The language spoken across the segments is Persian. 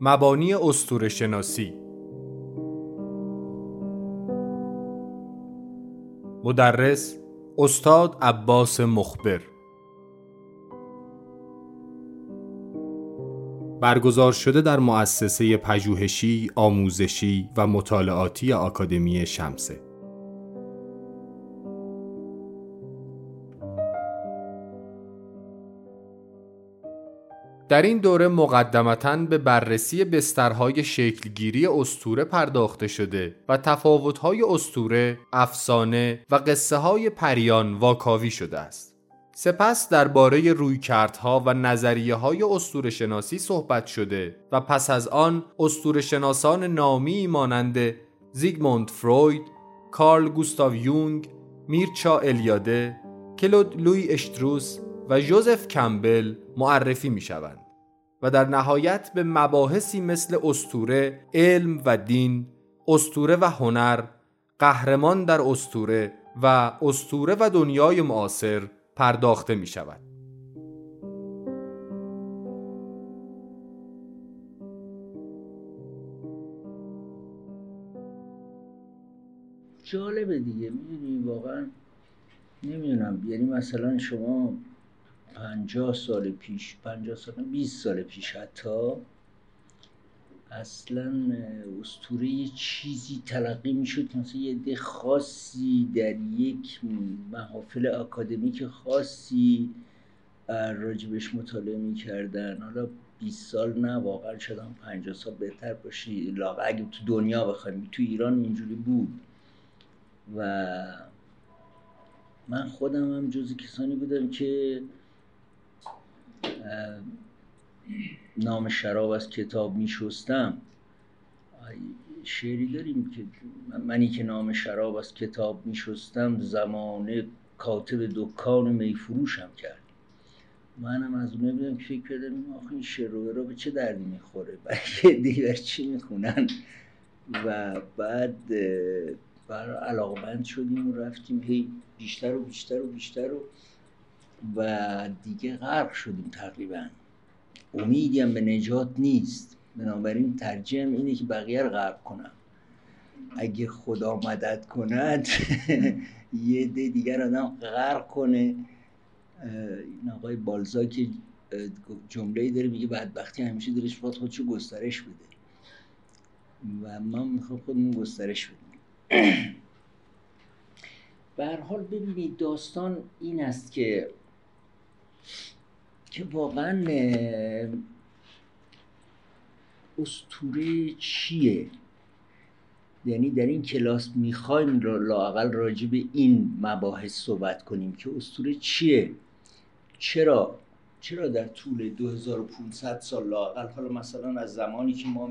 مبانی استور شناسی. مدرس استاد عباس مخبر. برگزار شده در مؤسسه پژوهشی، آموزشی و مطالعاتی آکادمی شمسه. در این دوره مقدمتا به بررسی بسترهای شکلگیری استوره پرداخته شده و تفاوتهای استوره، افسانه و قصه های پریان واکاوی شده است. سپس درباره رویکردها و نظریه های استور شناسی صحبت شده و پس از آن استور شناسان نامی مانند زیگموند فروید، کارل گوستاو یونگ، میرچا الیاده، کلود لوی اشتروس و جوزف کمبل معرفی می شوند و در نهایت به مباحثی مثل استوره، علم و دین، استوره و هنر، قهرمان در استوره و استوره و دنیای معاصر پرداخته می شود. جالبه دیگه می‌دونی واقعا نمی‌دونم یعنی مثلا شما پنجاه سال پیش پنجاه سال بیست سال پیش حتی اصلا استوره چیزی تلقی می‌شد که مثلا یه ده خاصی در یک محافل اکادمیک خاصی راجبش مطالعه می‌کردن. حالا 20 سال نه واقعا شاید هم 50 سال بهتر باشی لاغ اگه تو دنیا بخوایم تو ایران اینجوری بود. و من خودم هم جز کسانی بودم که نام شراب از کتاب می شستم شعری داریم که منی که نام شراب از کتاب می شستم زمانه کاتب دکان می فروشم کرد. منم از اونه بودم که فکر کردم آخه این شعر رو به چه دردی می‌خوره؟ برای دیگر چی می‌خونن؟ و بعد برای علاقمند شدیم و رفتیم هی بیشتر و بیشتر و بیشتر و و دیگه غرق شدیم تقریبا. امیدی هم به نجات نیست. بنابراین ترجیحم اینه که بقیه رو غرق کنم. اگه خدا مدد کند یه ده دیگر آدم غرق کنه. این آقای بالزاک جمله داره میگه بدبختی همیشه دلش باید خودشو گسترش بده. و ما می‌خوام خودمون گسترش بدیم. به حال ببینید داستان این است که که واقعا استوره چیه؟ یعنی در این کلاس می‌خوایم لاقل راجع به این مباحث صحبت کنیم که استوره چیه؟ چرا؟ چرا در طول 2500 سال لاقل حالا مثلا از زمانی که ما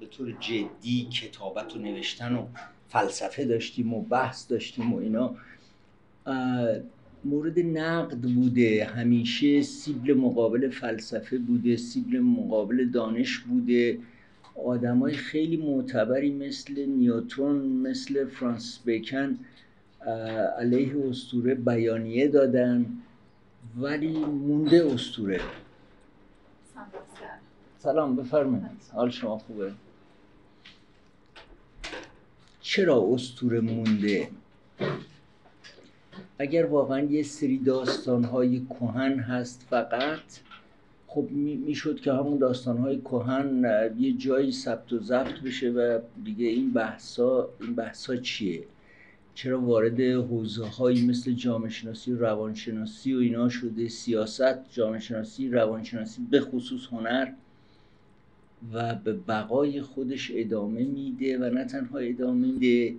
به طور جدی کتابت و نوشتن و فلسفه داشتیم و بحث داشتیم و اینا مورد نقد بوده. همیشه سیبل مقابل فلسفه بوده سیبل مقابل دانش بوده. آدمای خیلی معتبری مثل نیوترون مثل فرانس بیکن علیه استوره بیانیه دادن ولی مونده استوره سلام بفرمایید. حال شما خوبه؟ چرا استوره مونده؟ اگر واقعا یه سری داستانهای کهن هست فقط خب می‌شد که همون داستانهای کهن یه جایی ثبت و ضبط بشه و دیگه این بحثا این بحثا چیه؟ چرا وارد حوزه هایی مثل جامعه شناسی و روانشناسی و اینا شده؟ سیاست جامعه شناسی روانشناسی به خصوص هنر و به بقای خودش ادامه میده و نه تنها ادامه میده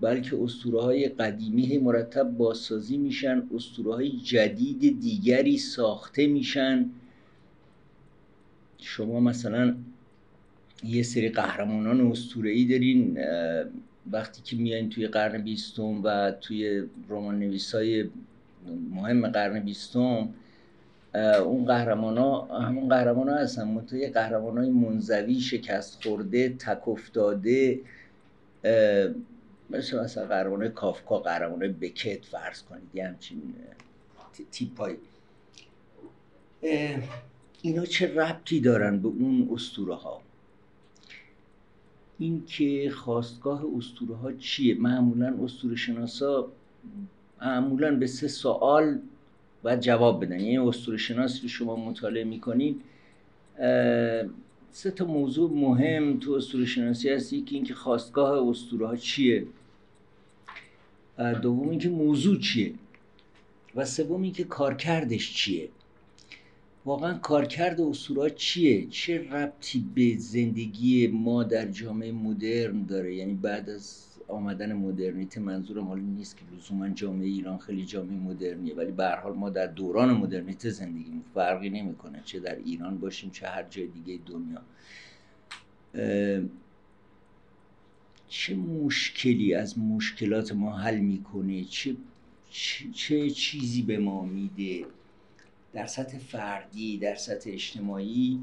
بلکه اسطوره های قدیمی مرتب بازسازی میشن اسطوره های جدید دیگری ساخته میشن. شما مثلا یه سری قهرمانان اسطوره‌ای دارین وقتی که میایین توی قرن بیستم و توی رمان نویسای مهم قرن بیستم اون قهرمان ها همون قهرمان ها هستن منطقه قهرمان های منزوی شکست خورده تک افتاده مثل مثلا قهرمان کافکا قهرمان بکت فرض کنید یه همچین تیپ اینا چه ربطی دارن به اون اسطوره ها این که خواستگاه اسطوره ها چیه؟ معمولا اسطوره شناسا معمولا به سه سوال باید جواب بدن. یعنی اسطوره شناس که شما مطالعه می‌کنین سه تا موضوع مهم تو اسطوره شناسی هست یکی اینکه خواستگاه اسطوره ها چیه؟ دوم اینکه موضوع چیه و سوم اینکه کارکردش چیه. واقعا کارکرد اسطوره چیه؟ چه ربطی به زندگی ما در جامعه مدرن داره؟ یعنی بعد از آمدن مدرنیته منظورم حالا نیست که لزوما جامعه ایران خیلی جامعه مدرنیه ولی به حال ما در دوران مدرنیته زندگی فرقی نمی‌کنه چه در ایران باشیم چه هر جای دیگه دنیا. چه مشکلی از مشکلات ما حل می‌کنه؟ چه چه چیزی به ما میده؟ در سطح فردی در سطح اجتماعی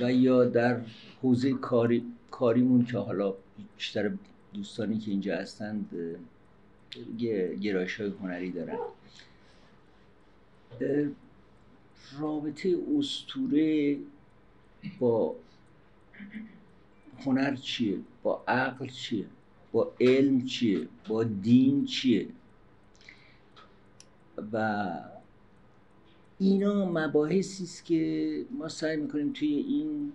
و یا در حوزه کاری کاریمون که حالا بیشتر دوستانی که اینجا هستند گرایش های هنری دارن. رابطه استوره با هنر چیه؟ با عقل چیه؟ با علم چیه؟ با دین چیه؟ و اینا مباحثی است که ما سعی می‌کنیم توی این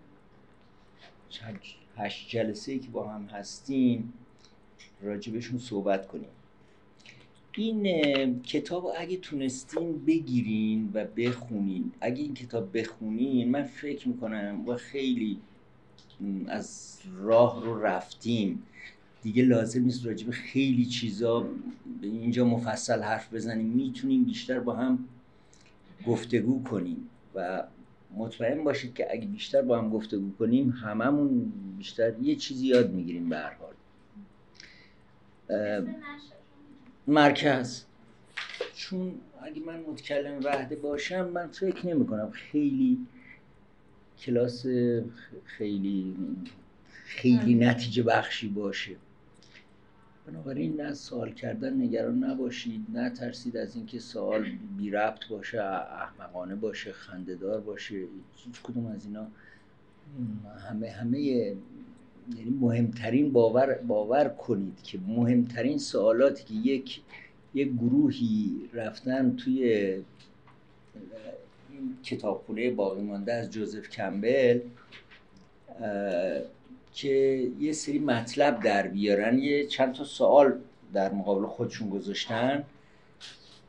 هشت جلسه ای که با هم هستیم راجبشون صحبت کنیم. این کتاب اگه تونستین بگیرین و بخونین. اگه این کتاب بخونین من فکر می‌کنم و خیلی از راه رو رفتیم. دیگه لازم نیست راجب خیلی چیزا اینجا مفصل حرف بزنیم. می‌تونیم بیشتر با هم گفتگو کنیم و مطمئن باشید که اگه بیشتر با هم گفتگو کنیم هممون بیشتر یه چیزی یاد می‌گیریم به هر حال. مرکز. چون اگه من متکلم وحده باشم من فکر نمی کنم خیلی کلاس خیلی خیلی نتیجه بخشی باشه. بنابراین نه سوال کردن نگران نباشید نه ترسید از اینکه سوال بی ربط باشه احمقانه باشه خندهدار باشه هیچ کدوم از اینا. همه همه یعنی مهمترین باور باور کنید که مهمترین سوالاتی که یک یک گروهی رفتن توی کتابخونه باقی مانده از جوزف کمبل که یه سری مطلب در بیارن یه چند تا سوال در مقابل خودشون گذاشتن.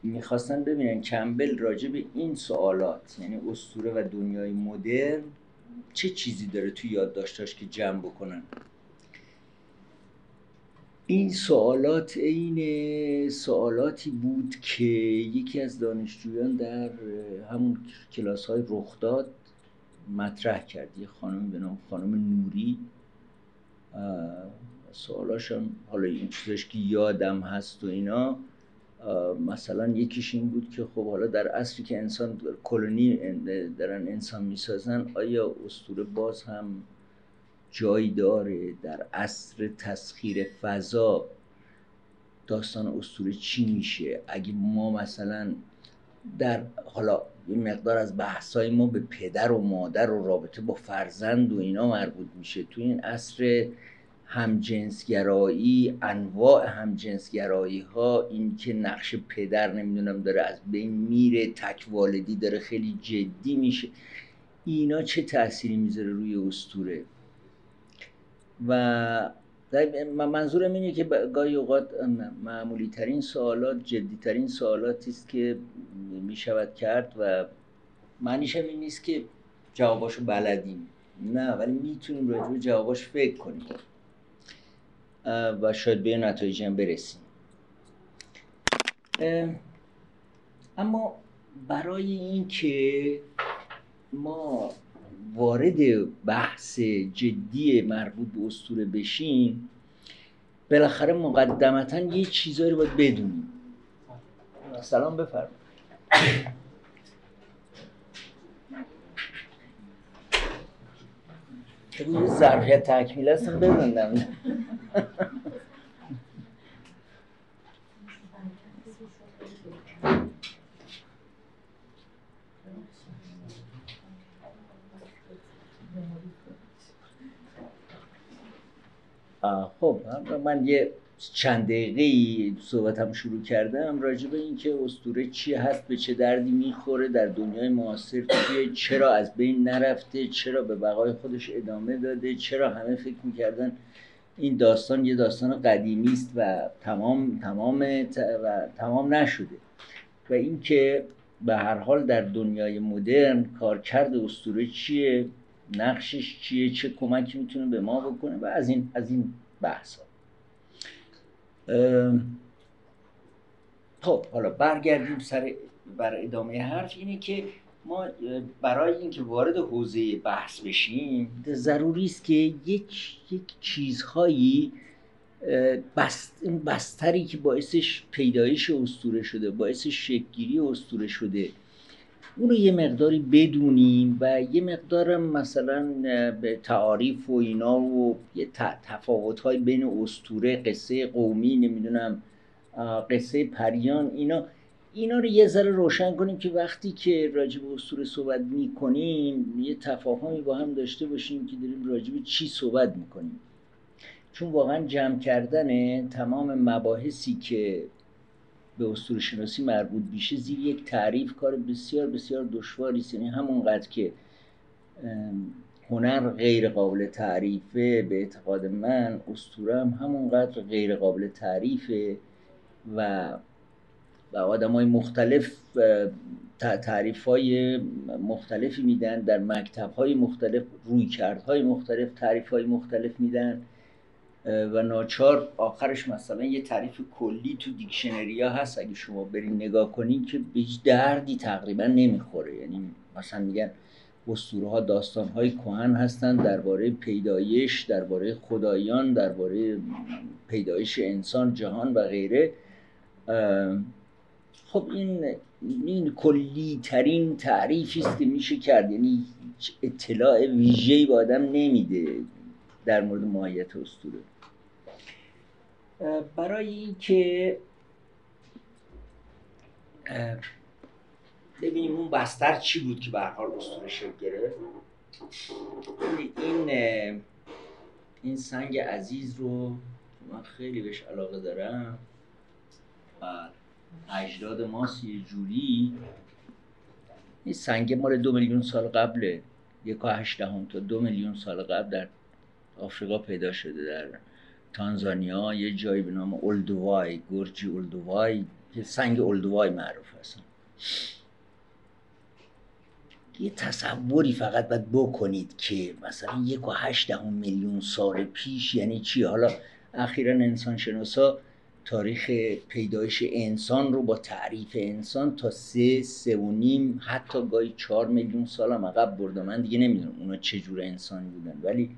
می‌خواستن ببینن کمبل راجع به این سوالات یعنی استوره و دنیای مدرن چه چیزی داره تو یادداشتاش که جمع بکنن. این سوالات عین سوالاتی بود که یکی از دانشجویان در همون کلاس های رخداد مطرح کرد. یه خانم به نام خانم نوری. سوالاش هم حالا این چیزش که یادم هست و اینا مثلا یکیش این بود که خب حالا در اصلی که انسان کلونی دارن انسان می‌سازن آیا استوره باز هم جایی داره در عصر تسخیر فضا داستان استوره چی میشه؟ اگه ما مثلا در حالا یه مقدار از بحثای ما به پدر و مادر و رابطه با فرزند و اینا مربوط میشه. تو این عصر همجنسگرایی انواع همجنسگرایی ها این که نقش پدر نمی‌دونم داره از بین میره تک والدی داره خیلی جدی میشه. اینا چه تأثیری می‌ذاره روی استوره و منظورم اینه که گاهی اوقات معمولی ترین سوالات جدی ترین سوالاتی است که می شود کرد و معنیش هم این نیست که جواباشو بلدیم. نه ولی می‌تونیم راجع به جواباش فکر کنیم. و شاید به نتایجی هم برسیم. اما برای اینکه ما وارد بحث جدی مربوط به اسطوره بشیم بالاخره مقدمتا یه چیزایی رو باید بدونیم. سلام بفرمایید. یه ظرفیت تکمیل هستم ببندم. خب من یه چند دقیقه صحبتم شروع کردم راجع به اینکه اسطوره چی هست به چه دردی می‌خوره در دنیای معاصر. چیه چرا از بین نرفته؟ چرا به بقای خودش ادامه داده؟ چرا همه فکر می‌کردن این داستان یه داستان قدیمی است و تمام تمام و تمام نشده؟ و اینکه به هر حال در دنیای مدرن کارکرد اسطوره چیه؟ نقشش چیه چه کمکی می‌تونه به ما بکنه و از این از این بحث ها خب حالا برگردیم سر بر ادامه حرف اینه که ما برای اینکه وارد حوزه بحث بشیم ضروری است که یک یک چیزهایی بست بستری که باعثش پیدایش استوره شده باعث شکلگیری استوره شده اون رو یه مقداری بدونیم و یه مقدارم مثلا به تعاریف و اینا و یه تفاوت های بین استوره قصه قومی نمی‌دونم قصه پریان اینا اینا رو یه ذره روشن کنیم که وقتی که راجب اسطوره صحبت می‌کنیم یه تفاهمی با هم داشته باشیم که داریم راجب چی صحبت می‌کنیم. چون واقعا جمع کردن تمام مباحثی که به اسطوره شناسی مربوط میشه زیر یک تعریف کار بسیار بسیار دشواری است. یعنی همونقدر که هنر غیر قابل تعریفه به اعتقاد من اسطوره هم همونقدر غیر قابل تعریفه و و آدم های مختلف تعریف های مختلفی میدن در مکتب های مختلف روی های مختلف تعریف های مختلف میدن. و ناچار آخرش مثلا یه تعریف کلی تو دیکشنری ها هست. اگه شما برین نگاه کنین که به دردی تقریبا نمی‌خوره. یعنی مثلا میگن اسطوره ها داستان های کهن هستن درباره پیدایش درباره خدایان درباره پیدایش انسان جهان و غیره. خب این این کلی ترین تعریفی است که میشه کرد. یعنی اطلاع ویژه‌ای به آدم نمیده در مورد ماهیت اسطوره. برای اینکه ببینیم اون بستر چی بود که به حال اسطوره شکل گرفت. این این سنگ عزیز رو من خیلی بهش علاقه دارم. و اجداد ماست یه جوری. این سنگ مال دو میلیون سال قبله. یک و هشت تا دو میلیون سال قبل در آفریقا پیدا شده در تانزانیا یه جایی به نام اولدوای گرجی اولدوای که سنگ اولدوای معروف هستن. یه تصوری فقط باید بکنید که مثلا یک و هشت میلیون سال پیش یعنی چی؟ حالا اخیرا انسان شناسا تاریخ پیدایش انسان رو با تعریف انسان تا سه سه و نیم حتی گاهی چهار میلیون سال هم عقب برده. من دیگه نمی‌دونم اونا چه انسانی بودن. ولی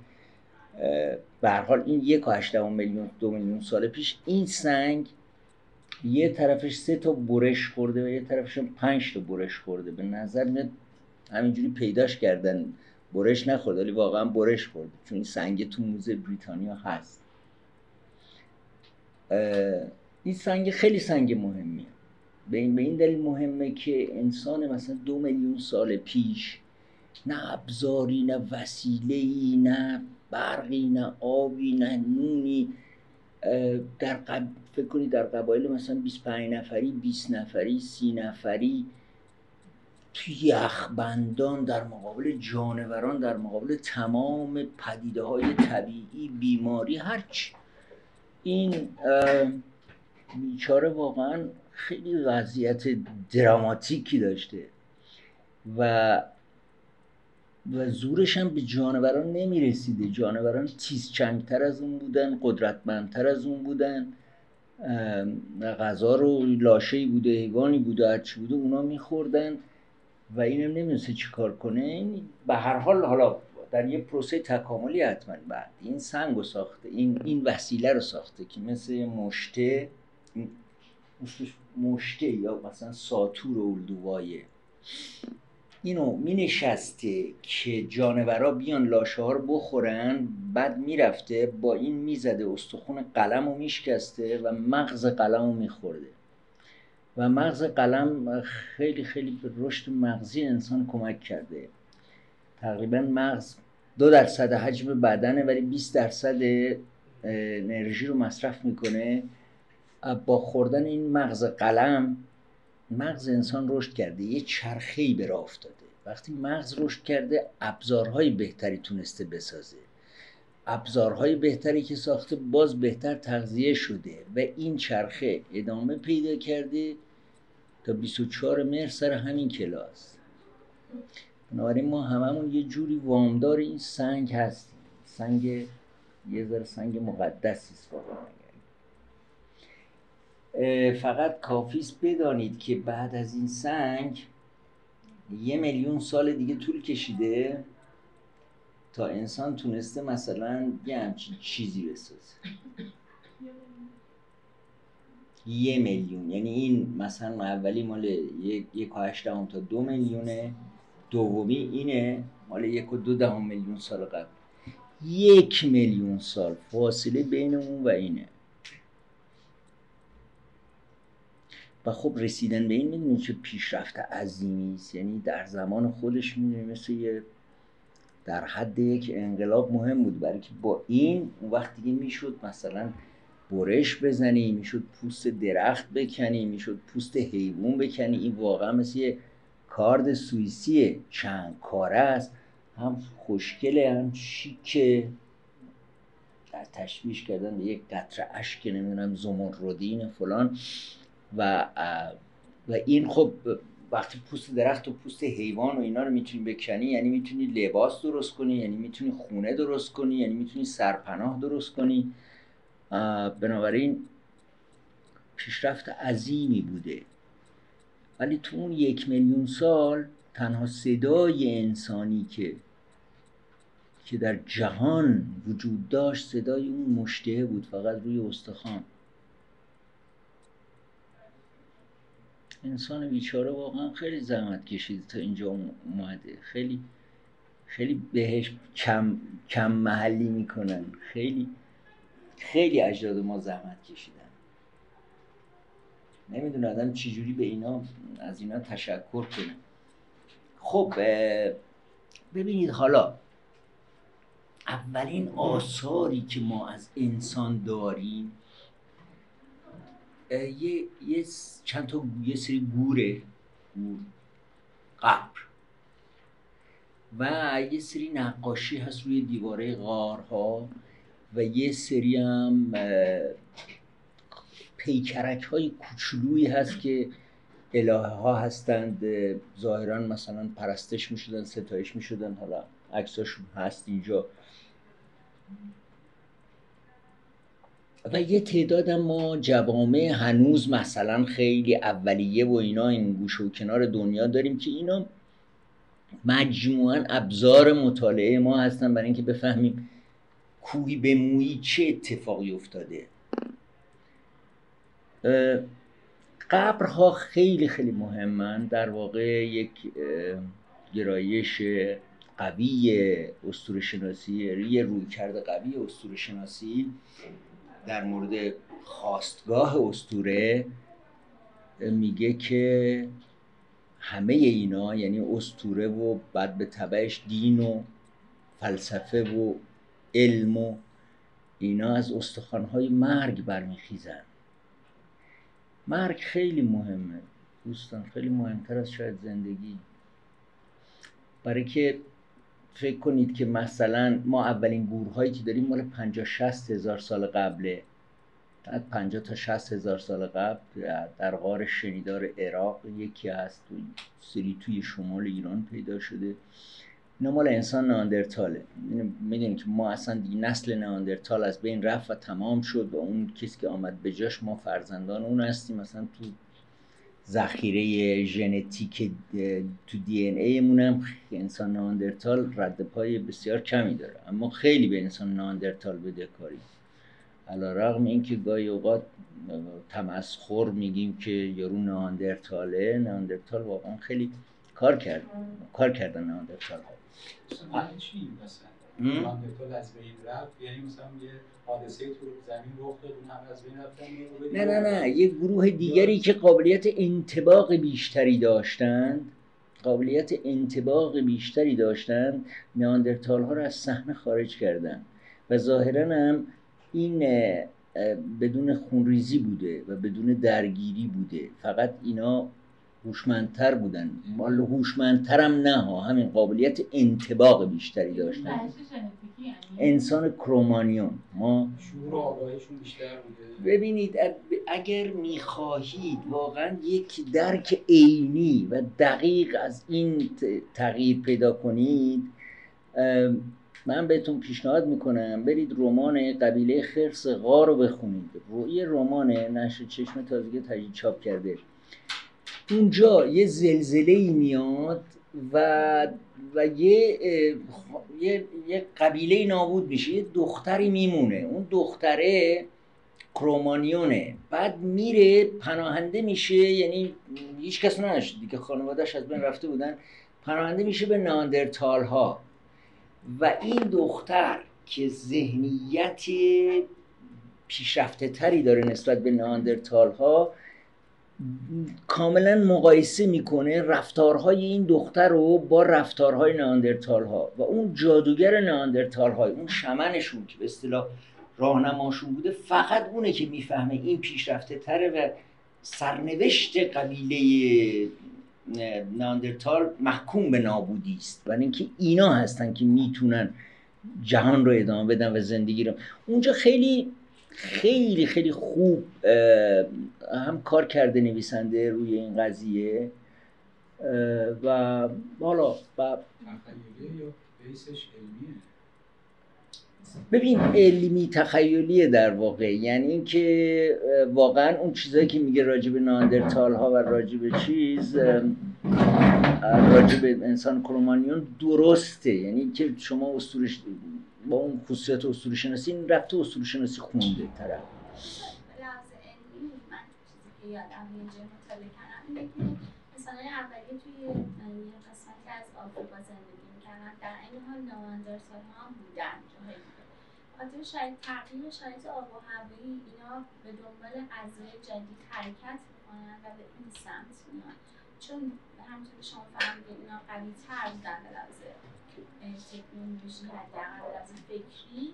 به حال این یک و هشتم میلیون دو میلیون سال پیش این سنگ یه طرفش سه تا برش خورده و یه طرفش پنج تا برش خورده. به نظر میاد همینجوری پیداش کردن برش نخورده ولی واقعا برش خورده چون این سنگ تو موزه بریتانیا هست. این سنگ خیلی سنگ مهمیه. به این, به این دلیل مهمه که انسان مثلا دو میلیون سال پیش نه ابزاری نه وسیله نه برقی نه آبی نه نونی در قب... فکر کنید در قبایل مثلا 25 نفری 20 نفری 30 نفری توی یخبندان در مقابل جانوران در مقابل تمام پدیده های طبیعی بیماری هرچی این بیچاره واقعا خیلی وضعیت دراماتیکی داشته و و زورش هم به جانوران نمی‌رسیده. جانوران تیز چنگتر از اون بودن قدرتمندتر از اون بودن. غذا رو لاشهی بوده حیوانی بوده هرچی بوده اونا میخوردن و اینم نمی‌دونسته چی کار کنه. به هر حال حالا در یه پروسه تکاملی حتما بعد. این سنگ رو ساخته این, این وسیله رو ساخته که مثل مشته مشته یا مثلا ساتور و اینو می نشسته که جانورا بیان لاشه ها رو بخورن بعد می‌رفته با این می‌زده استخون قلم رو میشکسته و مغز قلم رو میخورده. و مغز قلم خیلی خیلی به رشد مغزی انسان کمک کرده. تقریبا مغز دو درصد حجم بدنه ولی 20 درصد انرژی رو مصرف می‌کنه. با خوردن این مغز قلم مغز انسان رشد کرده یه چرخه‌ای به راه افتاده. وقتی مغز رشد کرده ابزارهای بهتری تونسته بسازه. ابزارهای بهتری که ساخته باز بهتر تغذیه شده. و این چرخه ادامه پیدا کرده تا 24 مهر سر همین کلاس. بنابراین ما هممون یه جوری وامدار این سنگ هستیم. سنگ یه ذره سنگ مقدسی است فقط کافیست بدانید که بعد از این سنگ یه میلیون سال دیگه طول کشیده تا انسان تونسته مثلا یه همچین چیزی بسازه. یه میلیون. یعنی این مثلا اولی مال یک و تا دو میلیونه. دومی اینه مال یک و دو دهم میلیون سال قبل. یک میلیون سال. فاصله بین اون و اینه. و خب رسیدن به این می‌دونید چه پیشرفت عظیمی است. یعنی در زمان خودش می‌دونید مثل یه در حد یک انقلاب مهم بود. برای که با این اون وقت دیگه می‌شد مثلا برش بزنی می‌شد پوست درخت بکنی می‌شد پوست حیوان بکنی. این واقعا مثل یه کارد سوئیسی چند کاره است. هم خوشگله هم شیکه در تشویش کردن به یک قطره اشک نمی‌دونم زمردین فلان. و و این خب وقتی پوست درخت و پوست حیوان و اینا رو می‌تونی بکنی یعنی می‌تونی لباس درست کنی یعنی می‌تونی خونه درست کنی یعنی می‌تونی سرپناه درست کنی. بنابراین پیشرفت عظیمی بوده. ولی تو اون یک میلیون سال تنها صدای انسانی که که در جهان وجود داشت صدای اون مشته بود فقط روی استخوان. انسان بیچاره واقعا خیلی زحمت کشیده تا اینجا اومده. خیلی خیلی بهش کم, کم محلی می‌کنن. خیلی خیلی اجداد ما زحمت کشیدن. نمی‌دونه آدم چجوری به اینا از اینا تشکر کنه. خب ببینید حالا اولین آثاری که ما از انسان داریم یه, یه چند تا یه سری گوره گور قبر. و یه سری نقاشی هست روی دیواره غارها و یه سری هم پیکرک های کوچولویی هست که الهه ها هستند. ظاهرا مثلا پرستش می شدن ستایش می شدن حالا عکساشون هست اینجا. و یه تعداد ما جوامع هنوز مثلا خیلی اولیه و اینا این گوشه و کنار دنیا داریم که اینا مجموعا ابزار مطالعه ما هستن برای اینکه بفهمیم کوی به مویی چه اتفاقی افتاده. قبرها خیلی خیلی مهمن. در واقع یک گرایش قوی استور شناسی یه روی کرده قوی استور شناسی در مورد خواستگاه استوره میگه که همه اینا یعنی استوره و بعد به تبعش دین و فلسفه و علم و اینا از استخوانهای مرگ برمیخیزن. مرگ خیلی مهمه. دوستان خیلی مهمتر از شاید زندگی. برای که فکر کنید که مثلا ما اولین گورهایی که داریم مال 50 60 هزار سال قبله. 50 تا 60 هزار سال قبل در غار شنیدار عراق یکی هست و سری توی شمال ایران پیدا شده. اینا مال انسان ناندرتاله می‌دونید که ما اصلا دیگه نسل ناندرتال از بین رفت و تمام شد و اون کسی که آمد به جاش ما فرزندان اون هستیم. مثلا تو ذخیره ژنتیک تو دی ان ای هم انسان ناندرتال رد پای بسیار کمی داره. اما خیلی به انسان ناندرتال بدهکاریم علا رغم اینکه گاهی اوقات تمسخر میگیم که یارو ناندرتاله ناندرتال واقعا خیلی کار کرد کار کردن ناندرتال ها ناندرتال از بین رفت. یعنی مثلا یه حادثه تو زمین رخ داد اون هم از بین رفتن نه نه نه. یه گروه دیگری که قابلیت انتباق بیشتری داشتند. قابلیت انتباق بیشتری داشتند. نیاندرتال ها رو از صحنه خارج کردن و ظاهرا هم این بدون خونریزی بوده و بدون درگیری بوده. فقط اینا هوشمندتر بودن. مال هوشمندترم نه ها همین قابلیت انتباق بیشتری داشتن. یعنی؟ انسان کرومانیون. ما شعور بیشتر بوده. ببینید اگر می‌خواهید واقعا یک درک عینی و دقیق از این تغییر پیدا کنید من بهتون پیشنهاد می‌کنم برید رمان قبیله خرس غار رو بخونید. روی رمان نشر چشم تازگی تجدید چاپ کرده. اونجا یه زلزله ای میاد و و یه یه, یه قبیله نابود میشه. یه دختری میمونه. اون دختره کرومانیونه. بعد میره پناهنده میشه یعنی هیچ کس نشد دیگه. خانوادهش از بین رفته بودن. پناهنده میشه به ناندرتال ها و این دختر که ذهنیت پیشرفته تری داره نسبت به ناندرتال ها کاملا مقایسه می‌کنه رفتارهای این دختر رو با رفتارهای ناندرتال ها و اون جادوگر ناندرتال های اون شمنشون که به اصطلاح راهنماشون بوده فقط اونه که می‌فهمه این پیشرفته تره و سرنوشت قبیله ناندرتال محکوم به نابودی است. و اینکه اینا هستن که می‌تونن جهان رو ادامه بدن و زندگی رو. اونجا خیلی خیلی خیلی خوب هم کار کرده نویسنده روی این قضیه. و حالا و ببین علمی تخیلیه در واقع. یعنی اینکه واقعا اون چیزایی که میگه راجب ناندرتال ها و راجب چیز راجب انسان کرومانیون درسته. یعنی که شما استورش با اون خصوصیت اسطوره شناسی این رفته اسطوره شناسی خونده طرف. یادم یه مطالعه کردم اینه که توی یه قسمتی از آفریقا زندگی می‌کردن. در این حال نواندرسال ها هم بودن خاطر شاید تغییر شرایط آب و هوایی اینا به دنبال غذای جدید حرکت می‌کنن و به این سمت میان. چون همونطور شما فهمیدید اینا قوی تر بودن به لحاظ تکنولوژی حداقل به لحاظ فکری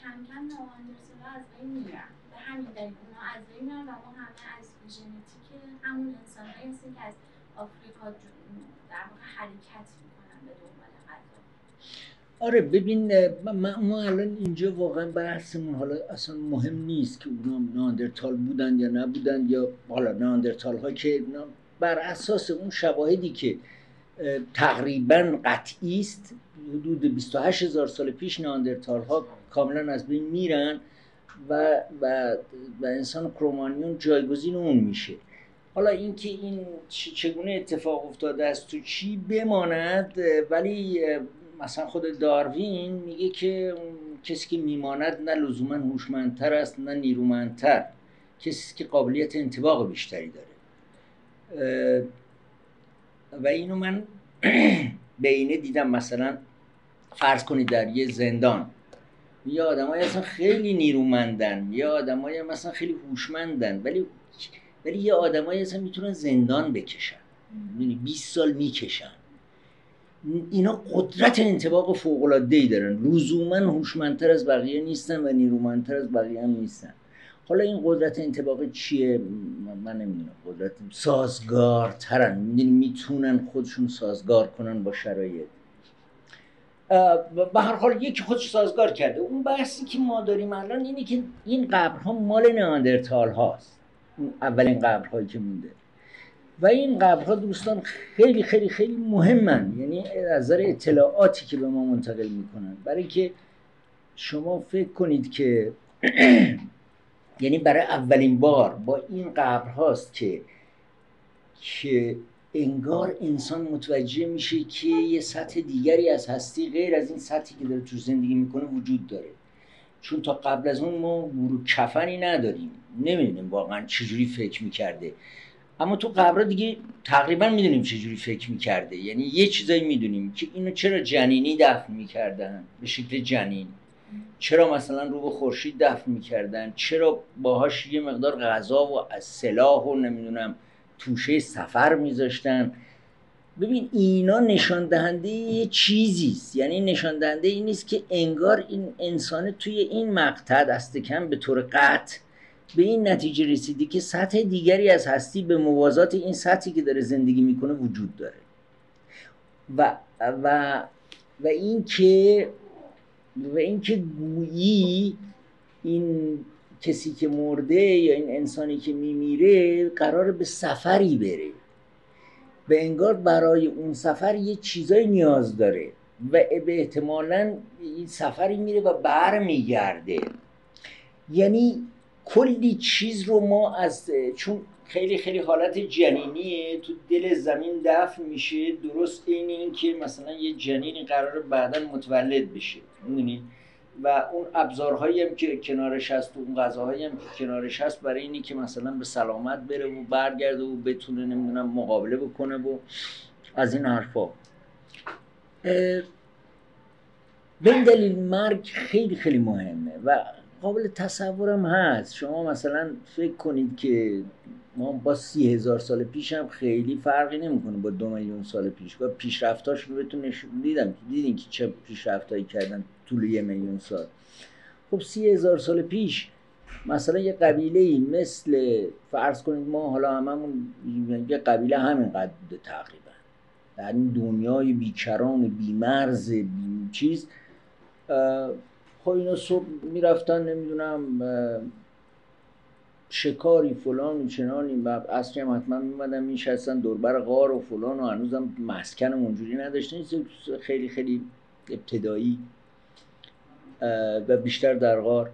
کم کم نواندرسال از بین میرن. به همین دلیل اونا از بین میرن و ما همه از ژنتیک همون انسانهایی هستیم که از آفریقا در واقع حرکت می‌کنن به دنبال غذا. آره ببین ما الان اینجا واقعا بحثمون حالا اصلا مهم نیست که اونا ناندرتال بودن یا نبودن یا حالا ناندرتال ها که بر اساس اون شواهدی که تقریبا قطعی است. حدود 28 هزار سال پیش ناندرتال ها کاملا از بین میرن و, و, و انسان کرومانیون جایگزین اون میشه. حالا اینکه این چگونه اتفاق افتاده است تو چی بماند ولی مثلا خود داروین میگه که کسی که میماند نه لزوما هوشمندتر است نه نیرومندتر کسی که قابلیت انتباق بیشتری داره. و اینو من بینه دیدم مثلا فرض کنید در یه زندان یه آدمای اصلا خیلی نیرومندن یه آدمای مثلا خیلی هوشمندن ولی ولی یه آدمای اصلا می‌تونن زندان بکشن. یعنی 20 سال می‌کشن. اینا قدرت انتباق فوق العاده ای دارن. لزوما هوشمندتر از بقیه نیستن و نیرومندتر از بقیه هم نیستن. حالا این قدرت انتباق چیه؟ من نمی‌دونم. قدرت سازگارترن می‌تونن خودشون سازگار کنن با شرایط. به هر حال یکی خودش سازگار کرده. اون بحثی که ما داریم الان اینه که این قبرها مال ناندرتال هاست. اولین قبرهایی که مونده. و این قبرها دوستان خیلی خیلی خیلی مهمن. یعنی از نظر اطلاعاتی که به ما منتقل می‌کنن. برای که شما فکر کنید که یعنی برای اولین بار با این قبر هاست که که انگار انسان متوجه میشه که یه سطح دیگری از هستی غیر از این سطحی که داره تو زندگی می‌کنه وجود داره. چون تا قبل از اون ما گروه کفنی نداریم. نمی‌دونیم واقعا چجوری فکر می‌کرده. اما تو قبرها دیگه تقریبا می‌دونیم چجوری فکر می‌کرده. یعنی یه چیزایی می‌دونیم که اینو چرا جنینی دفن می‌کردن؟ به شکل جنین. چرا مثلا رو به خورشید دفن می‌کردن؟ چرا باهاش یه مقدار غذا و از سلاح و نمی‌دونم توشه سفر میذاشتن؟ ببین اینا نشان دهنده یه چیزی است. یعنی نشان دهنده این نیست که انگار این انسان توی این مقطع دست کم به طور قطع به این نتیجه رسیدی که سطح دیگری از هستی به موازات این سطحی که داره زندگی می‌کنه وجود داره. و و و این که و اینکه گویی این کسی که مرده یا این انسانی که میمیره قرار به سفری بره به انگار برای اون سفر یه چیزایی نیاز داره و به احتمالا این سفری میره و بر میگرده یعنی کلی چیز رو ما از چون خیلی خیلی حالت جنینیه. تو دل زمین دفن میشه. درست این این که مثلا یه جنینی قرار بعدا متولد بشه. می‌دونی؟ و اون ابزارهایی هم که کنارش هست و اون غذاهایی هم که کنارش هست برای اینی که مثلا به سلامت بره و برگرده و بتونه نمی‌دونم مقابله بکنه و از این حرفا. به این دلیل مرگ خیلی خیلی مهمه و قابل تصورم هست. شما مثلا فکر کنید که ما با سی هزار سال پیش هم خیلی فرقی نمی‌کنه با دو میلیون سال پیش. و پیشرفتاش رو بهتون نشون دیدم. دیدین که چه پیشرفتایی کردن طول یه میلیون سال. خب سی هزار سال پیش مثلا یه قبیله ای مثل فرض کنید ما حالا هممون یه قبیله همین قد بوده تقریبا. در این دنیای بیکران بیمرز بی چیز خب اینا صبح می‌رفتن نمی‌دونم شکاری فلان و چنانی. و اصلی هم حتما میمدن میشستن دوربر غار و فلان و هنوزم مسکن اونجوری نداشتن خیلی خیلی ابتدایی و بیشتر در غار.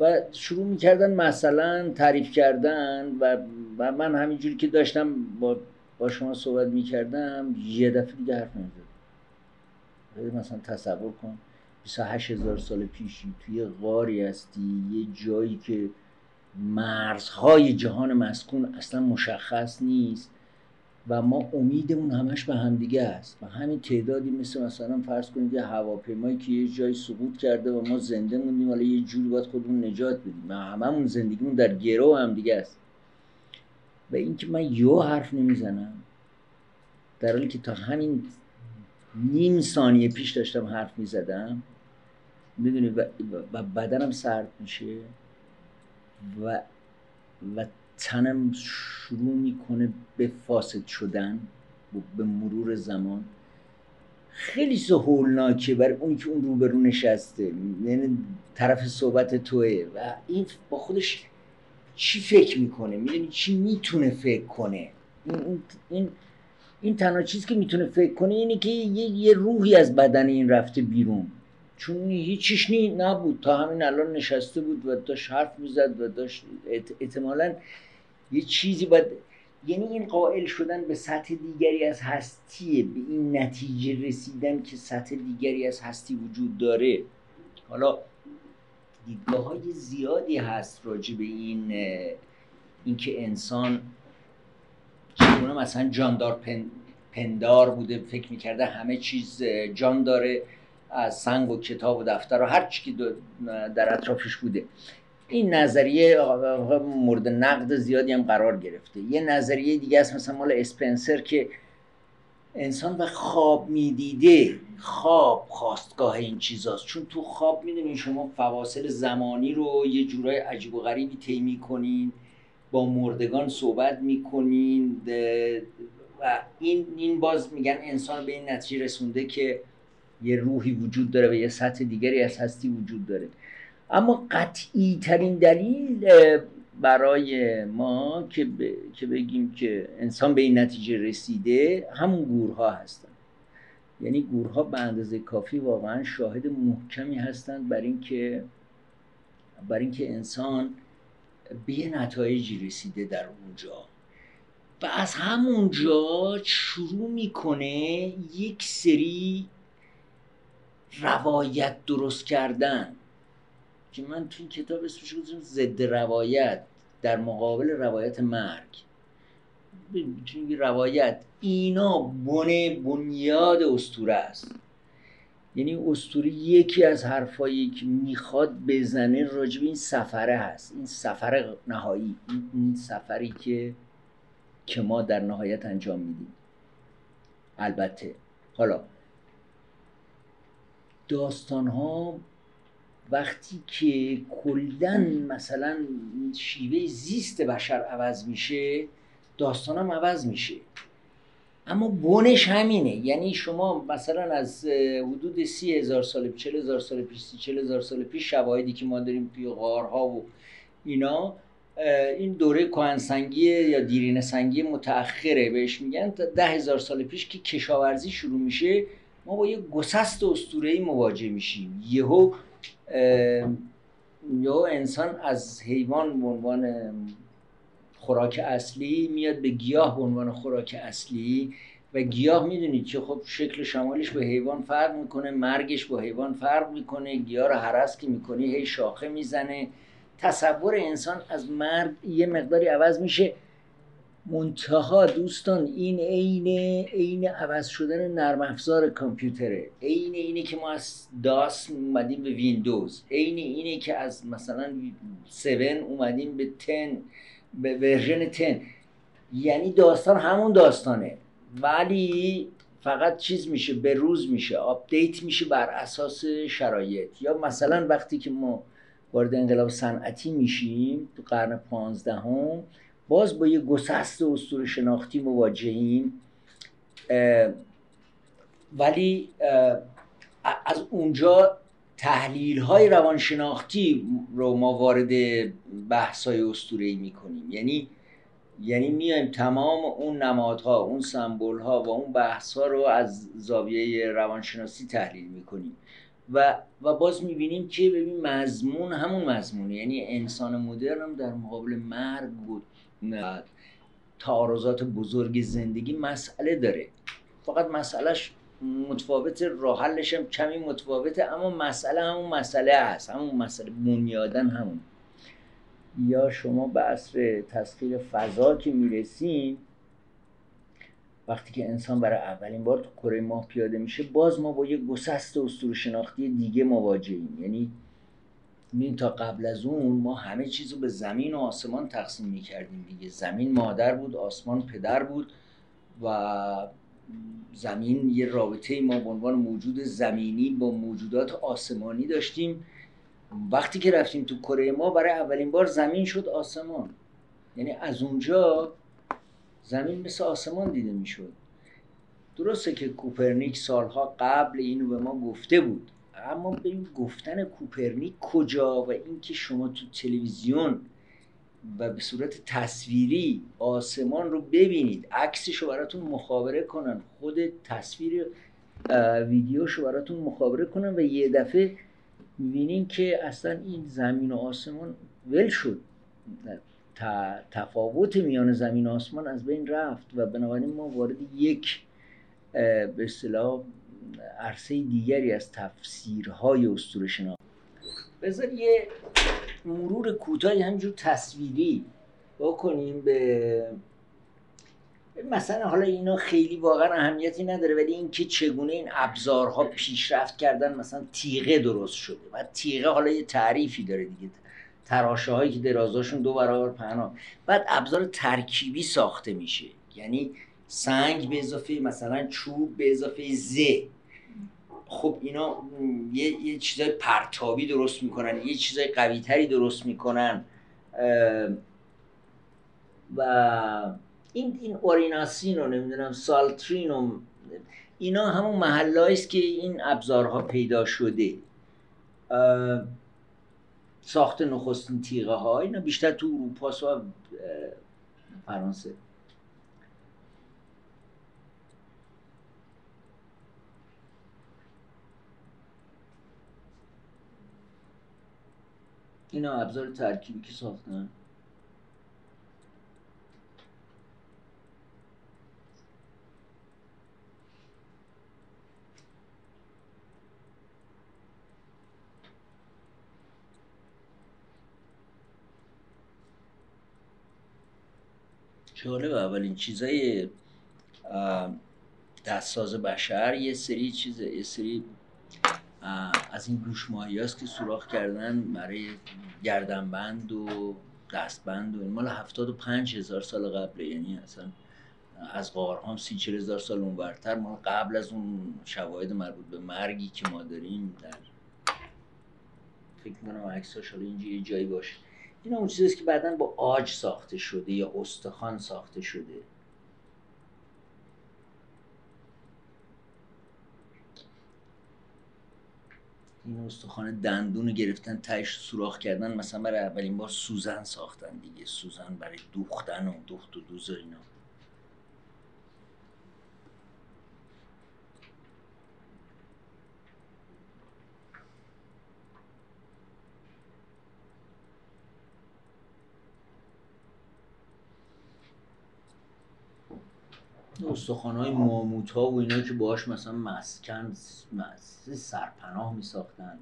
و شروع می‌کردن مثلا تعریف کردن و, و من همینجوری که داشتم با, با شما صحبت می‌کردم یه دفعه دیگه حرف نمی‌زد مثلا تصور کن. 28 هزار سال پیشی توی غاری هستی یه جایی که مرزهای جهان مسکون اصلا مشخص نیست و ما امیدمون همش به همدیگه است. و همین تعدادی مثل مثلا فرض کنید یه هواپیمایی که یه جایی سقوط کرده و ما زنده موندیم حالا یه جوری باید خودمون نجات بدیم. و هممون زندگیمون در گرو همدیگه است. و اینکه من یو حرف نمی‌زنم در حالی که تا همین نیم ثانیه پیش داشتم حرف می‌زدم می‌دونی و بدنم سرد میشه و و تنم شروع می‌کنه به فاسد شدن به مرور زمان. خیلی سهولناکه برای اون که اون روبرو نشسته. یعنی طرف صحبت توه و این با خودش چی فکر می‌کنه؟ می‌دونی چی می‌تونه فکر کنه؟ این, این, این تنها چیزی که می‌تونه فکر کنه اینه که یه, یه روحی از بدن این رفته بیرون. چون هیچیش نی نبود. تا همین الان نشسته بود و داشت حرف می‌زد و داشت احتمالا یه چیزی باید یعنی این قائل شدن به سطح دیگری از هستیه. به این نتیجه رسیدن که سطح دیگری از هستی وجود داره. حالا دیدگاه های زیادی هست راجع به این اینکه انسان چگونه مثلا جاندار پندار بوده فکر می‌کرده همه چیز جان داره. از سنگ و کتاب و دفتر و هر چی که در اطرافش بوده. این نظریه مورد نقد زیادی هم قرار گرفته. یه نظریه دیگه است مثلا مال اسپنسر که انسان و خواب می‌دیده خواب خواستگاه این چیزاست. چون تو خواب می‌دونین شما فواصل زمانی رو یه جورای عجیب و غریبی طی می‌کنین با مردگان صحبت می‌کنین و این این باز میگن انسان به این نتیجه رسونده که یه روحی وجود داره و یه سطح دیگری از هستی وجود داره. اما قطعی ترین دلیل برای ما که, که بگیم که انسان به این نتیجه رسیده همون گورها هستن. یعنی گورها به اندازه کافی واقعا شاهد محکمی هستند بر اینکه بر اینکه انسان به یه نتایجی رسیده در اونجا. و از همونجا شروع می‌کنه یک سری روایت درست کردن. که من تو این کتاب اسمش گذاشتم ضد روایت در مقابل روایت مرگ. می‌تونیم روایت اینا بنه بنیاد استوره است. یعنی استوره یکی از حرفایی که می‌خواد بزنه راجب این سفره هست. این سفر نهایی این سفری که که ما در نهایت انجام میدیم. البته. حالا داستان ها وقتی که کلن مثلا شیوه زیست بشر عوض میشه داستان هم عوض میشه. اما بونش همینه. یعنی شما مثلا از حدود سی هزار سال پیش چل هزار سال پیش سی چل هزار سال پیش شواهدی که ما داریم توی غارها و اینا این دوره کهنسنگی یا دیرین سنگی متأخره بهش میگن. تا ده هزار سال پیش که کشاورزی شروع میشه ما با یه گسست اسطوره‌ای مواجه میشیم. یهو یهو انسان از حیوان به عنوان خوراک اصلی میاد به گیاه به عنوان خوراک اصلی و گیاه می‌دونید که خب شکل شمالش به حیوان فرق می‌کنه مرگش با حیوان فرق می‌کنه گیاه رو حرس که می‌کنی هی شاخه می‌زنه. تصور انسان از مرگ یه مقداری عوض میشه. منتها دوستان این عین عین عوض شدن نرم افزار کامپیوتره. عین اینه که ما از داس اومدیم به ویندوز. عین اینه که از مثلا 7 اومدیم به 10 به version 10 یعنی داستان همون داستانه. ولی فقط چیز میشه به روز میشه update میشه بر اساس شرایط. یا مثلا وقتی که ما وارد انقلاب صنعتی میشیم تو قرن پانزدهم باز با یه گسست اسطوره شناختی مواجهیم ولی از اونجا تحلیل های روانشناختی رو ما وارد بحث های اسطوره می‌کنیم. یعنی یعنی میایم تمام اون نمادها اون سمبول ها و اون بحث ها رو از زاویه روانشناسی تحلیل می‌کنیم. و و باز می‌بینیم که ببین مضمون همون مضمونه. یعنی انسان مدرن هم در مقابل مرگ بود. تعارضات بزرگ زندگی مسئله داره. فقط مسئلهش متفاوت راه حلش هم کمی متفاوته اما مسئله همون مسئله هست همون مسئله بنیادن همون. یا شما به عصر تسخیر فضا که می‌رسیم وقتی که انسان برای اولین بار تو کره ماه پیاده میشه باز ما با یه گسست اسطوره شناختی دیگه مواجهیم یعنی این تا قبل از اون ما همه چیز رو به زمین و آسمان تقسیم می‌کردیم دیگه. زمین مادر بود آسمان پدر بود و زمین یه رابطه ما به عنوان موجود زمینی با موجودات آسمانی داشتیم. وقتی که رفتیم تو کره ما برای اولین بار زمین شد آسمان. یعنی از اونجا زمین مثل آسمان دیده می‌شد. درسته که کوپرنیک سالها قبل اینو به ما گفته بود. اما به این گفتن کوپرنیک کجا و اینکه شما تو تلویزیون و به صورت تصویری آسمان رو ببینید عکسش رو براتون مخابره کنن خود تصویر ویدیوش رو براتون مخابره کنن و یه دفعه می‌بینین که اصلا این زمین و آسمان ول شد. تفاوت میان زمین و آسمان از بین رفت و بنابراین ما وارد یک به اصطلاح عرصه دیگری از تفسیرهای اسطوره شناخت بذار یه مرور کوتاهی همجور تصویری بکنیم به مثلا حالا اینا خیلی واقعا اهمیتی نداره ولی اینکه چگونه این ابزارها پیشرفت کردن مثلا تیغه درست شده. و تیغه حالا یه تعریفی داره دیگه. تراشه هایی که درازاشون دو برابر پهنا. بعد ابزار ترکیبی ساخته میشه. یعنی سنگ به اضافه مثلا چوب به اضافه زه خب اینا یه, یه چیزای پرتابی درست می‌کنن یه چیزای قوی تری درست می‌کنن. و این این اوریناسین رو نمی‌دونم سالترین و اینا همون محلهایی است که این ابزارها پیدا شده. ساخت نخستین تیغه ها اینا بیشتر تو اروپا و فرانسه. اینا ابزار ترکیبی که ساختن. جالب اولین چیزای دستساز بشر یه سری چیز یه سری از این گوش هست که سوراخ کردن برای گردنبند و دستبند و این مال هفتاد و پنج هزار سال قبله. یعنی اصلا از قارهام سی چل هزار سال اونورتر. ما قبل از اون شواهد مربوط به مرگی که ما داریم در فکر می‌کنم عکساش حالا اینجا یه جایی باشه. این اون چیزیست که بعدا با آج ساخته شده یا استخوان ساخته شده. این استخوان دندون رو گرفتن تهش سوراخ کردن مثلا برای اولین بار سوزن ساختن دیگه سوزن برای دوختن و دوخت و دوز اینا. استخوان های ماموت ها و اینا که باهاش مثلا مسکن سرپناه می ساختن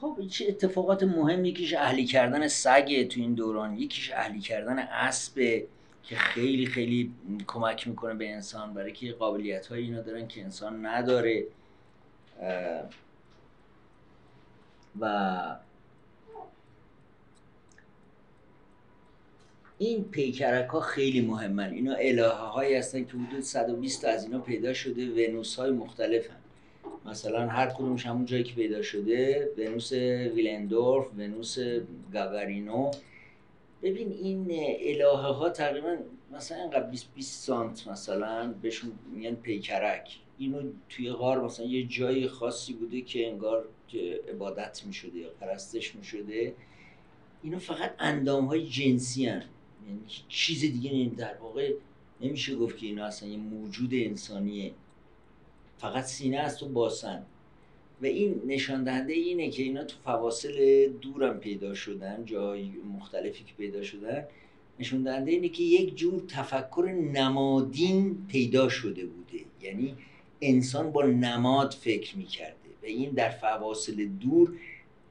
خب چه اتفاقات مهم یکیش اهلی کردن سگه تو این دوران یکیش اهلی کردن اسب. که خیلی خیلی کمک می‌کنه به انسان برای که قابلیت های اینا دارن که انسان نداره. و این پیکرک ها خیلی مهمن. اینا الهه هایی هستن که حدود 120 از اینا پیدا شده ونوس های مختلف هم. مثلا هر کدومش همون جایی که پیدا شده ونوس ویلندورف ونوس گاورینو. ببین این الهه ها تقریبا مثلا اینقدر 20 20 سانت مثلا بهشون میگن پیکرک. اینو توی غار مثلا یه جای خاصی بوده که انگار که عبادت می‌شده یا پرستش می‌شده. اینو فقط اندام های جنسی هن. یعنی چیز دیگه نیم. در واقع نمیشه گفت که اینا اصلا یه موجود انسانیه. فقط سینه است و باسن. و این نشان دهنده اینه که اینا تو فواصل دورم پیدا شدن جای مختلفی که پیدا شدن نشون دهنده اینه که یک جور تفکر نمادین پیدا شده بوده. یعنی انسان با نماد فکر می‌کرده و این در فواصل دور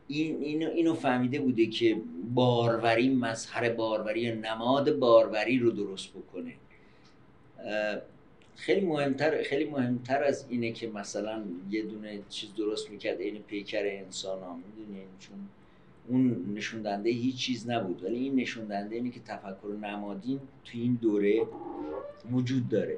این اینو, اینو فهمیده بوده که باروری مظهر باروری یا نماد باروری رو درست بکنه. خیلی مهمتر خیلی مهمتر از اینه که مثلا یه دونه چیز درست می‌کرد این پیکر انسان ها می‌دونین چون اون نشون دهنده هیچ چیز نبود. ولی این نشون دهنده اینه که تفکر نمادین تو این دوره وجود داره.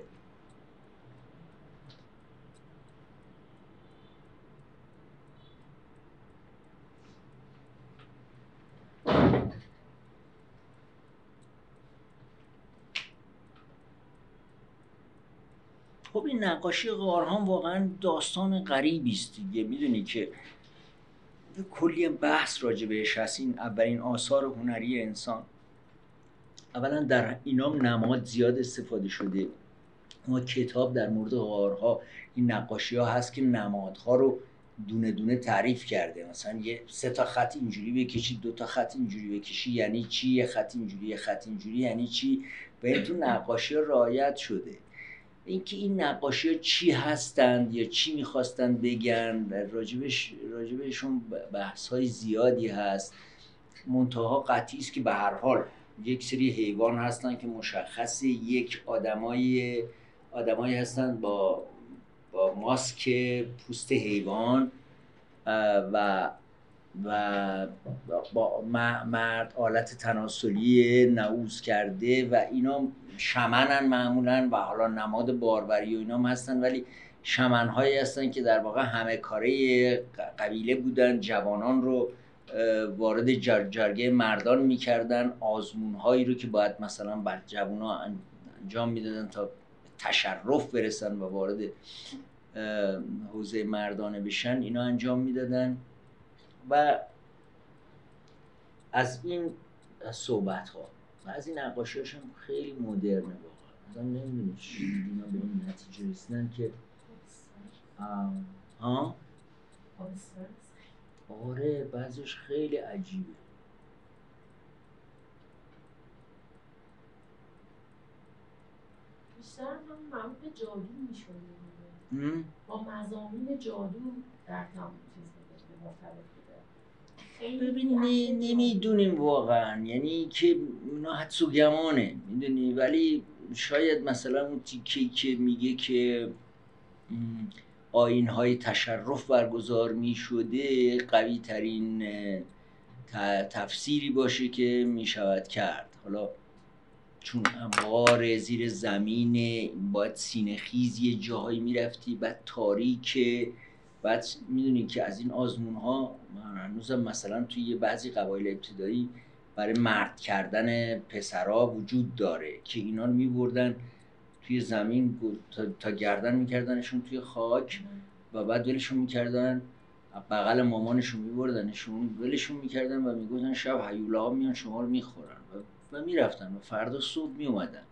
خب این نقاشی غارهان واقعا داستان غریبی است دیگه. می‌دونی که کلی بحث راجع بهش هست. این اولین آثار هنری انسان. اولا در اینام نماد زیاد استفاده شده. ما کتاب در مورد غارها این نقاشی ها هست که نمادها رو دونه دونه تعریف کرده. مثلا یه سه تا خط اینجوری بکشی دو تا خط اینجوری بکشی یعنی چی؟ یه خط اینجوری یه خط اینجوری یعنی چی؟ و این تو نقاشی ها رعایت شده. اینکه این نقاشی ها چی هستند یا چی می‌خواستند بگن راجبش راجبشون بحث های زیادی هست. منتها قطعی است که به هر حال یک سری حیوان هستن که مشخص یک آدمای آدمایی هستن با با ماسک پوست حیوان و و با مرد آلت تناسلی نعوز کرده و اینا شمنن معمولا و حالا نماد باروری و اینا هم هستن ولی شمنهایی هستن که در واقع همه کاره قبیله بودن جوانان رو وارد جرگه مردان می‌کردن آزمون هایی رو که باید مثلا بر جوان ها انجام می‌دادن تا تشرف برسن و وارد حوزه مردانه بشن اینا انجام می‌دادن. و از این صحبت ها و از این نقاشی هم خیلی مدرنه واقعا. مثلا نمی‌دونی اینا به این نتیجه رسیدن که ها آره بعضش خیلی عجیبه. بیشتر هم مربوط به جادو میشونه با مزامین جادو در تمام چیز مرتبط ببین نمی‌دونیم واقعا. یعنی که اونا حدس و گمانه می‌دونی؟ ولی شاید مثلا اون تیکه که میگه که آین های تشرف برگزار می شده قوی ترین تفسیری باشه که می شود کرد. حالا چون اموار زیر زمین باید سینه خیز یه جاهایی می‌رفتی بعد تاریکه بعد می‌دونی که از این آزمون ها هنوزم مثلا توی بعضی قبایل ابتدایی برای مرد کردن پسرها وجود داره که اینا رو میبردن توی زمین تا, گردن میکردنشون توی خاک و بعد ولشون می‌کردن. بغل مامانشون میبردنشون ولشون می‌کردن و می‌گفتن شب حیوله ها میان شما رو می‌خورن و, و می‌رفتن و فردا صبح میومدن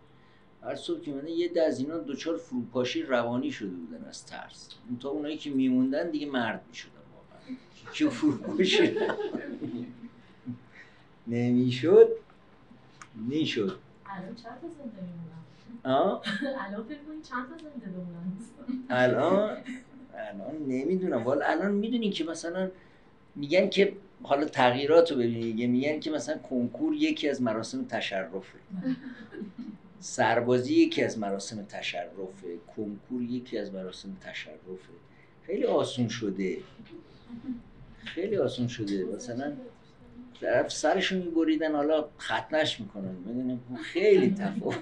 هر صبح که میمدن یه از اینا دوچار فروپاشی روانی شده بودن از ترس. تا اونایی که میموندن دیگه مرد می‌شدن واقعا. که فروپاشی نمی‌شد. نمی‌شد الان چند تا زنده میمونن؟ الان فکر چند تا زنده بمونن؟ الان؟ الان نمی‌دونم. والا الان می‌دونین که مثلا میگن که حالا تغییرات رو ببینید میگن که مثلا کنکور یکی از مراسم تشرفه. سربازی یکی از مراسم تشرفه کنکور یکی از مراسم تشرفه. خیلی آسون شده. خیلی آسون شده. مثلا طرف سرشو میبریدن حالا ختنش می‌کنن. می‌دونیم خیلی تفاوت.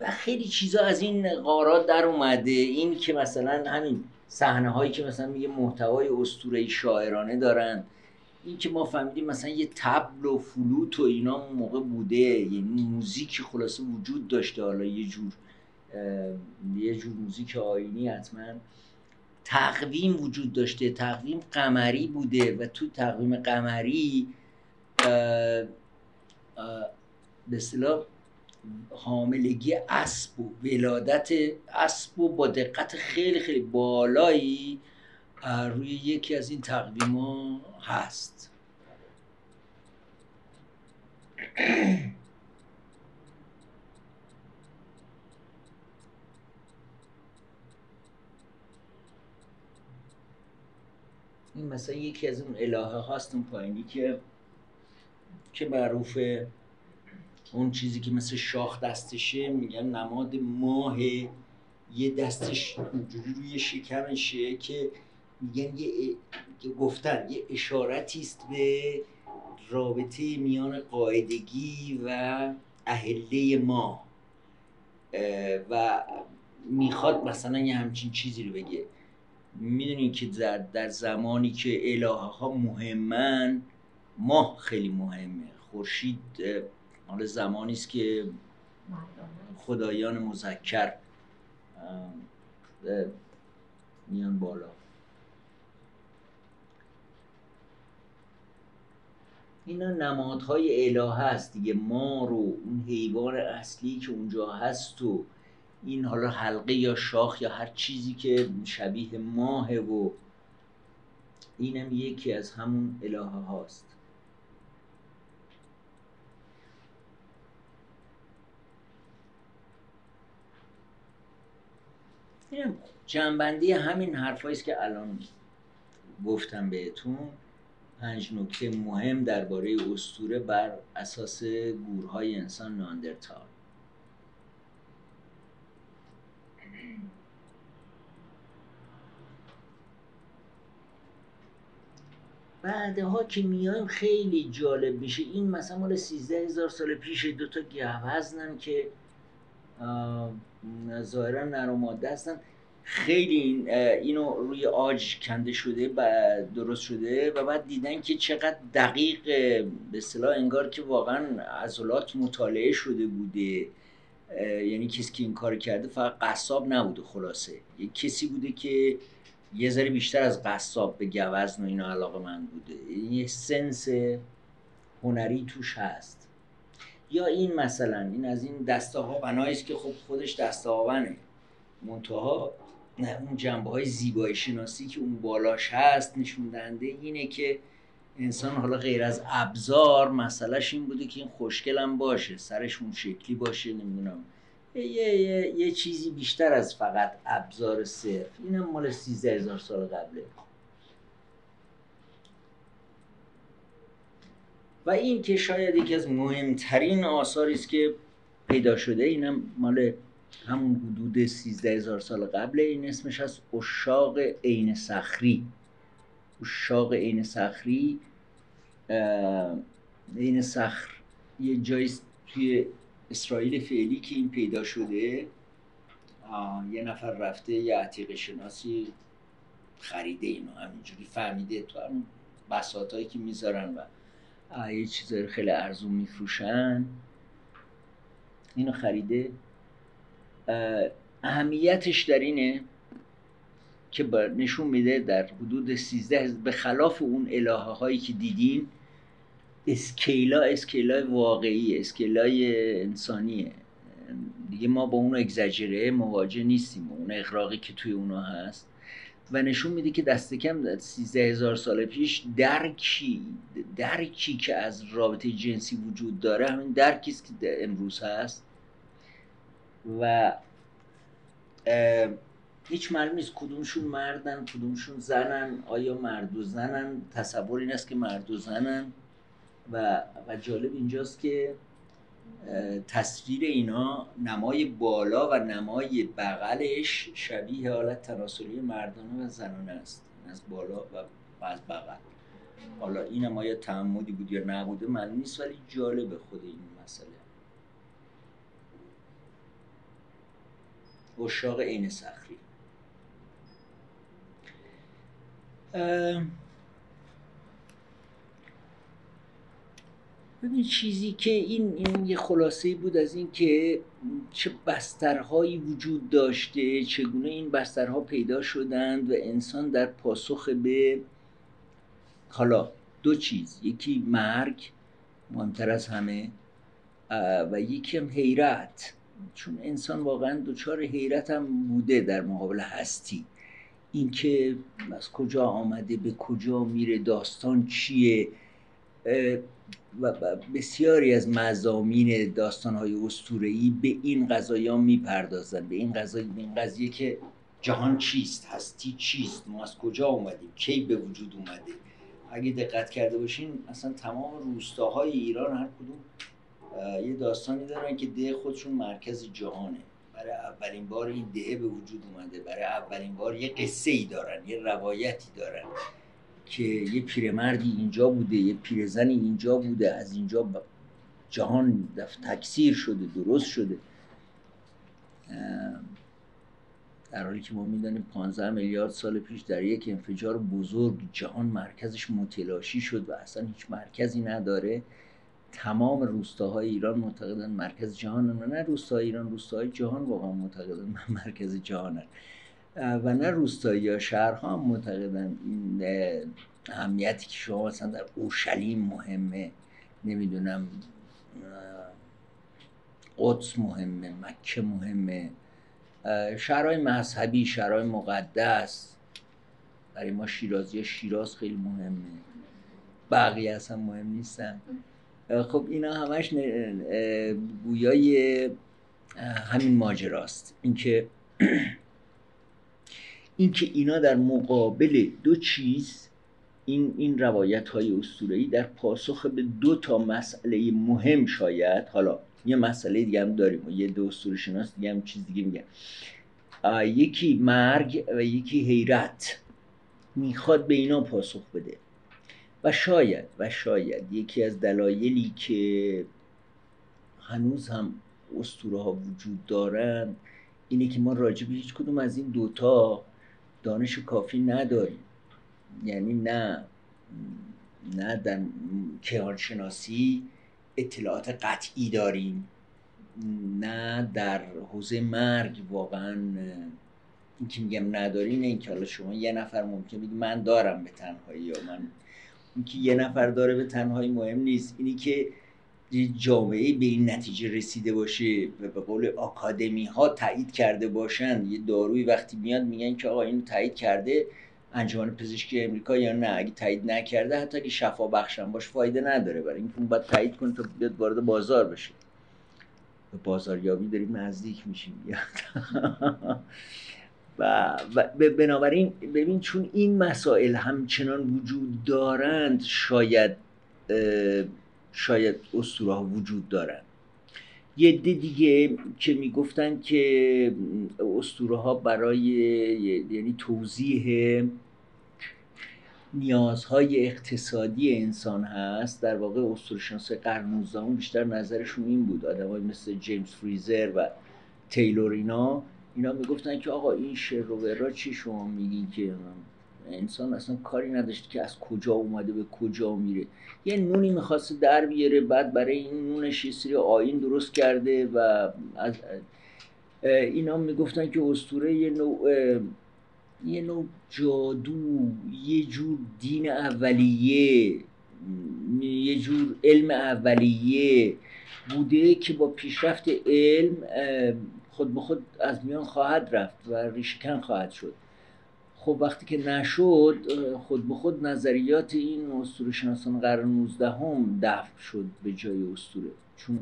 و خیلی چیزا از این قارات در اومده. این که مثلا همین صحنه هایی که مثلا میگه محتوای اسطوره شاعرانه دارن. این که ما فهمیدیم مثلا یه تبل و فلوت و اینا موقع بوده. یعنی موزیک خلاصه وجود داشته. حالا یه جور یه جور موزیک آینی حتما تقویم وجود داشته. تقویم قمری بوده و تو تقویم قمری به اصطلاح حاملگی اسب و ولادت اسب و با دقت خیلی خیلی بالایی روی یکی از این تقویم ها هست. این مثلا یکی از اون الهه هاست اون پایینی که که معروفه. اون چیزی که مثل شاخ دستشه میگن نماد ماه. یه دستش اونجوری روی شکمشه که میگن یه گفتن یه اشارتی است به رابطه میان قاعدگی و اهله ما. و می‌خواد مثلا یه همچین چیزی رو بگه. می‌دونین که در زمانی که الهه ها مهمن ماه خیلی مهمه. خورشید حالا زمانی است که خدایان مذکر میان بالا. اینا نمادهای الهه هست دیگه. ما رو اون حیوان اصلی که اونجا هست و این حالا حلقه یا شاخ یا هر چیزی که شبیه ماهه و اینم یکی از همون الهه هاست. جنبندی همین حرفایی است که الان گفتم بهتون. پنج نکته مهم درباره استوره بر اساس گورهای انسان ناندرتال. بعدها که میایم خیلی جالب میشه. این مثلا مال سیزده هزار سال پیش دوتا گهوزنن که ظاهرا نر ماده هستن. خیلی این اینو روی آج کنده شده و درست شده و بعد دیدن که چقدر دقیق به اصطلاح انگار که واقعا عضلات مطالعه شده بوده. یعنی کسی که این کار کرده فقط قصاب نبوده خلاصه. یه کسی بوده که یه ذره بیشتر از قصاب به گوزن و اینا علاقه من بوده. یه سنس هنری توش هست. یا این مثلا این از این دسته ها است که خب خودش دسته هاونه منتها اون جنبه های زیبایی شناسی که اون بالاش هست نشون دهنده اینه که انسان حالا غیر از ابزار مسئلهش این بوده که این خوشگلم باشه سرش اون شکلی باشه نمی‌دونم. یه, یه،, یه چیزی بیشتر از فقط ابزار صرف. اینم مال سیزده هزار سال قبله. و این که شاید یکی از مهمترین آثاری است که پیدا شده اینم مال همون حدود سیزده هزار سال قبل این اسمش از اشاق عین صخری. اشاق عین صخری عین صخر یه جایی توی اسرائیل فعلی که این پیدا شده. یه نفر رفته یه عتیق شناسی خریده اینو همینجوری فهمیده تو بساط هایی که می‌ذارن و یه چیزایی خیلی ارزون میفروشن. اینو خریده. اهمیتش در اینه که نشون میده در حدود 13 به خلاف اون الهه هایی که دیدین اسکیلا اسکیلا واقعی اسکیلای انسانیه. دیگه ما با اون اگزاجره مواجه نیستیم. اون اقراقی که توی اونا هست. و نشون میده که دست کم 13 هزار سال پیش درکی درکی که از رابطه جنسی وجود داره همین درکی است که امروز هست. و هیچ معلوم نیست کدومشون مردن کدومشون زنن آیا مرد و زنن؟ تصور این است که مرد و زنن. و, و جالب اینجاست که تصویر اینا نمای بالا و نمای بغلش شبیه حالت تناسلی مردانه و زنانه است. از بالا و از بغل. حالا این هم آیا تعمدی بود یا نبوده معلوم نیست ولی جالبه خود این مسئله. اشاق عین سخری ببین چیزی که این, این یه خلاصه بود از این که چه بسترهایی وجود داشته چگونه این بسترها پیدا شدند و انسان در پاسخ به حالا دو چیز یکی مرگ مهمتر از همه و یکی هم حیرت. چون انسان واقعا دچار حیرت هم بوده در مقابل هستی. اینکه از کجا آمده به کجا میره داستان چیه؟ و بسیاری از مزامین داستانهای اسطوره‌ای به این قضایا می‌پردازن به این قضایی به این قضیه که جهان چیست؟ هستی چیست؟ ما از کجا اومدیم؟ کی به وجود اومده؟ اگه دقت کرده باشین اصلا تمام روستاهای ایران هر کدوم یه داستانی دارن که ده خودشون مرکز جهانه. برای اولین بار این دهه به وجود اومده. برای اولین بار یه قصه ای دارن یه روایتی دارن. که یه پیرمردی اینجا بوده یه پیرزنی اینجا بوده از اینجا جهان تکثیر شده درست شده. در حالی که ما می‌دانیم 15 میلیارد سال پیش در یک انفجار بزرگ جهان مرکزش متلاشی شد و اصلا هیچ مرکزی نداره. تمام روستاهای ایران معتقدن مرکز جهان نه روستاهای ایران روستاهای جهان واقعا معتقدن مرکز جهانن. و نه روستایی یا شهرها هم معتقدن این اهمیتی که شما مثلا در اورشلیم مهمه نمی‌دونم قدس مهمه مکه مهمه شهرهای مذهبی شهرهای مقدس. برای ما شیرازی شیراز خیلی مهمه. بقیه اصلا مهم نیستن. خب اینا همش گویای همین ماجراست. اینکه اینکه اینا در مقابل دو چیز این این روایت های اسطوره‌ای در پاسخ به دو تا مسئله مهم شاید حالا یه مسئله دیگه هم داریم و یه دو اسطوره شناس دیگه هم چیز دیگه میگن. یکی مرگ و یکی حیرت. می‌خواد به اینا پاسخ بده. و شاید و شاید یکی از دلایلی که هنوز هم اسطوره ها وجود دارن اینه که ما راجع به هیچ کدوم از این دوتا دانش کافی نداریم یعنی نه نه در کهانشناسی اطلاعات قطعی داریم نه در حوزه مرگ واقعا این که میگم نداریم این که حالا شما یه نفر ممکن بگی من دارم به تنهایی یا من اینکه یه نفر داره به تنهایی مهم نیست. اینی که جامعه به این نتیجه رسیده باشه و به قول آکادمی ها تایید کرده باشن. یه داروی وقتی میاد میگن که آقا اینو تایید کرده انجمن پزشکی امریکا یا نه؟ اگه تایید نکرده حتی اگه شفا بخشم باش فایده نداره. برای اینکه اون باید تایید کنه تا بیاد وارد بازار بشه. به بازاریابی داریم نزدیک میشیم. و, و بنابراین ببین چون این مسائل همچنان وجود دارند شاید شاید اسطوره ها وجود دارند یه عده دیگه که می‌گفتن که اسطوره ها برای یعنی توضیح نیازهای اقتصادی انسان هست در واقع اسطوره‌شناسای قرن 19 بیشتر نظرشون این بود. آدمای مثل جیمز فریزر و تیلور اینا اینا می‌گفتن که آقا این شعر چی شما میگین که؟ انسان اصلا کاری نداشت که از کجا اومده به کجا میره. یه نونی می‌خواسته در بیاره بعد برای این نونش یه سری آین درست کرده و از اینا می‌گفتن که اسطوره یه نوع یه نوع جادو یه جور دین اولیه یه جور علم اولیه بوده که با پیشرفت علم خود به خود از میان خواهد رفت و ریشکن خواهد شد. خب وقتی که نشد خود به خود نظریات این اسطوره شناسان قرن 19 هم دفع شد به جای اسطوره چون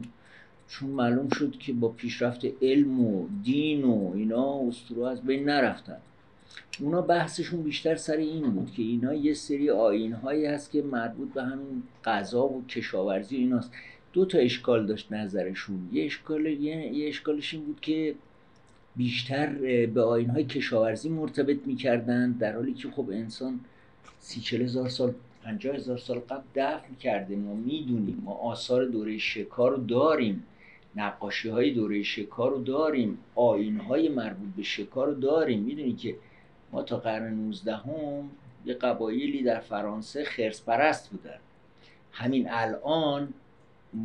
چون معلوم شد که با پیشرفت علم و دین و اینا اسطوره از بین نرفتن. اونا بحثشون بیشتر سر این بود که اینا یه سری آین هایی هست که مربوط به همین غذا و کشاورزی ایناست. دو تا اشکال داشت نظرشون. یه اشکال یه اشکالش این بود که بیشتر به آین های کشاورزی مرتبط می‌کردن در حالی که خب انسان سی چل هزار سال پنجاه هزار سال قبل دفن کرده. ما می‌دونیم ما آثار دوره شکار رو داریم نقاشی های دوره شکار رو داریم آین های مربوط به شکار رو داریم. می‌دونی که ما تا قرن 19 هم یه قبایلی در فرانسه خرس پرست بودن. همین الان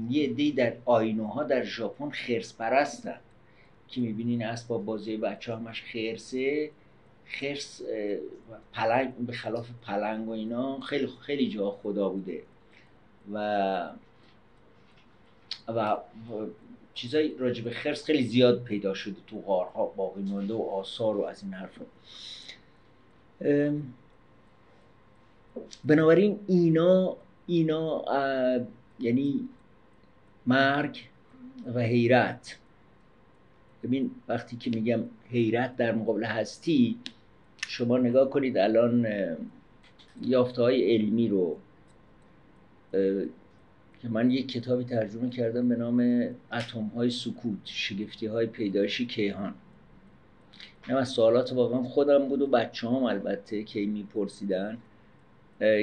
یه دی در آینوها در ژاپن خرس پرستن که می‌بینین اسباب بازی بچه همش خرسه خرس پلنگ به خلاف پلنگ و اینا خیلی خیلی جا خدا بوده. و و چیزای راجب خرس خیلی زیاد پیدا شده تو غارها باقی مونده و آثار و از این حرفا. بنابراین اینا اینا یعنی مرگ و حیرت. ببین وقتی که میگم حیرت در مقابل هستی شما نگاه کنید الان یافته های علمی رو که من یک کتابی ترجمه کردم به نام اتم های سکوت شگفتی های پیدایشی کیهان. نه از سوالات واقعا خودم بود و بچه هم البته که میپرسیدن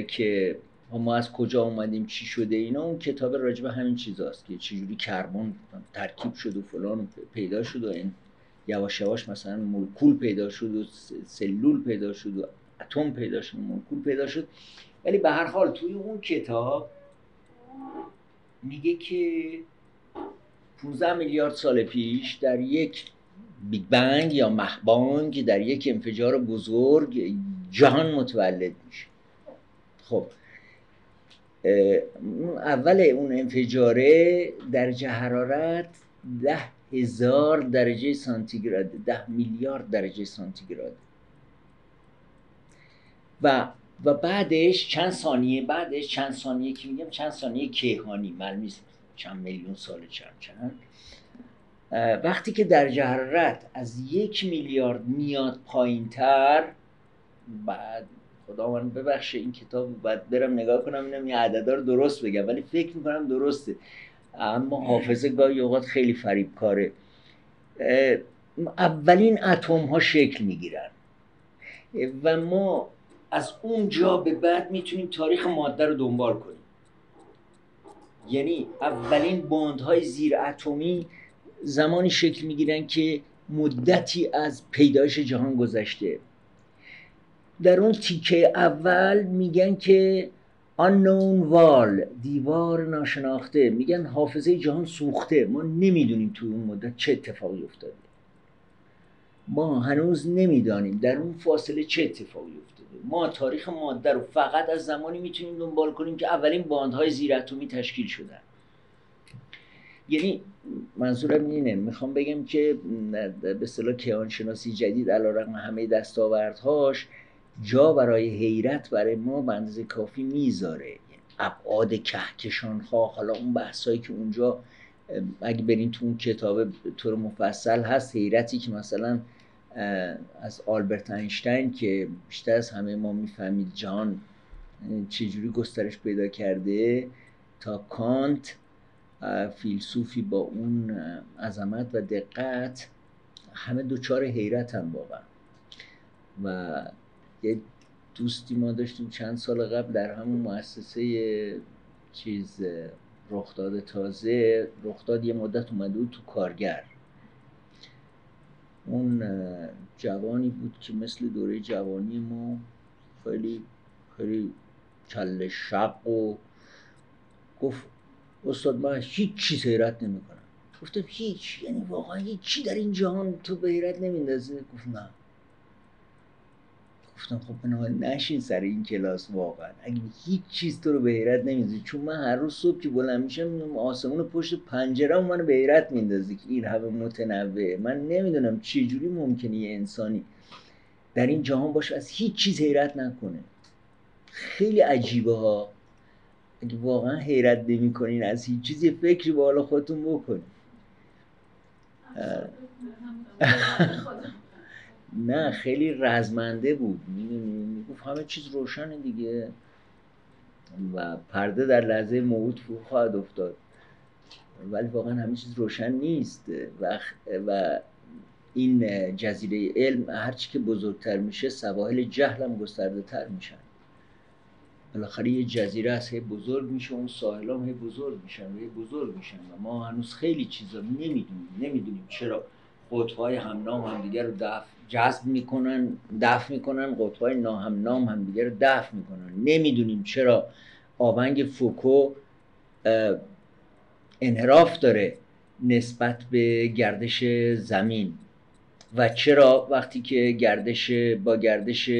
که ما از کجا اومدیم چی شده اینا اون کتاب راجب همین چیزاست که چجوری کربن ترکیب شد و فلان پیدا شد و این یواش یواش مثلا مولکول پیدا شد و سلول پیدا شد و اتم پیدا شد و مولکول پیدا شد. ولی به هر حال توی اون کتاب میگه که 15 میلیارد سال پیش در یک Big Bang یا مهبانگ در یک انفجار بزرگ جهان متولد میشه. خب اول اون انفجاره درجه حرارت ده هزار درجه سانتیگراد ده میلیارد درجه سانتیگراد. و و بعدش چند ثانیه بعدش چند ثانیه که میگم چند ثانیه کیهانی معلوم چند میلیون سال چند چند. وقتی که درجه حرارت از یک میلیارد میاد پایین تر بعد خدا من ببخشه این کتاب باید برم نگاه کنم اینم این عددا رو درست بگم. ولی فکر می‌کنم درسته. اما حافظه گاهی اوقات خیلی فریب کاره اولین اتم ها شکل می‌گیرن. و ما از اونجا به بعد می‌تونیم تاریخ ماده رو دنبال کنیم. یعنی اولین باندهای زیر اتمی زمانی شکل می‌گیرن که مدتی از پیدایش جهان گذشته. در اون تیکه اول میگن که unknown wall دیوار ناشناخته. میگن حافظه جهان سوخته. ما نمی‌دونیم تو اون مدت چه اتفاقی افتاده. ما هنوز نمی‌دانیم در اون فاصله چه اتفاقی افتاده. ما تاریخ ماده رو فقط از زمانی می‌تونیم دنبال کنیم که اولین باندهای زیراتمی تشکیل شدن یعنی منظورم اینه می‌خوام بگم که به اصطلاح کیهان شناسی جدید علیرغم همه دستاوردهاش جا برای حیرت برای ما به کافی می‌ذاره. یعنی ابعاد کهکشان ها حالا اون بحثایی که اونجا اگه برین تو اون کتاب طور مفصل هست حیرتی که مثلا از آلبرت اینشتین که بیشتر از همه ما می‌فهمید جهان چجوری گسترش پیدا کرده تا کانت فیلسوفی با اون عظمت و دقت همه دوچار حیرت هم واقعا. و یه دوستی ما داشتیم چند سال قبل در همون مؤسسه چیز رخداد تازه. رخداد یه مدت اومده بود تو کارگر. اون جوانی بود که مثل دوره جوانی ما خیلی خیلی کل شق و گفت استاد من هیچ چیز حیرت نمی کنم گفتم هیچ؟ یعنی واقعا هیچ چی در این جهان تو به حیرت نمیندازه گفت نه. گفتم خب بنابراین نشین سر این کلاس واقعا. اگه هیچ چیز تو رو به حیرت نمیندازه چون من هر روز صبح که بلند میشم آسمون پشت پنجره منو به حیرت میندازه که این همه متنوع من نمی‌دونم چه جوری ممکنه یه انسانی در این جهان باشه از هیچ چیز حیرت نکنه. خیلی عجیبه ها. اگه واقعا حیرت نمی از هیچ چیزی فکری به حال خودتون بکنید نه خیلی رزمنده بود. می‌گفت همه چیز روشنه دیگه. و پرده در لحظه موعود فرو خواهد افتاد. ولی واقعا همه چیز روشن نیست. و, و این جزیره علم هرچی که بزرگتر میشه سواحل جهل هم گسترده تر میشن. بالاخره یه جزیره است هی بزرگ میشه اون ساحل هم هی بزرگ میشن و هی بزرگ میشن. و ما هنوز خیلی چیزا نمی‌دونیم نمی‌دونیم چرا. قطبهای همنام همدیگه رو دفع جذب می‌کنن دفع می‌کنن قطبهای ناهمنام همدیگه رو دفع می‌کنن. نمی‌دونیم چرا آونگ فوکو انحراف داره نسبت به گردش زمین و چرا وقتی که گردش با گردش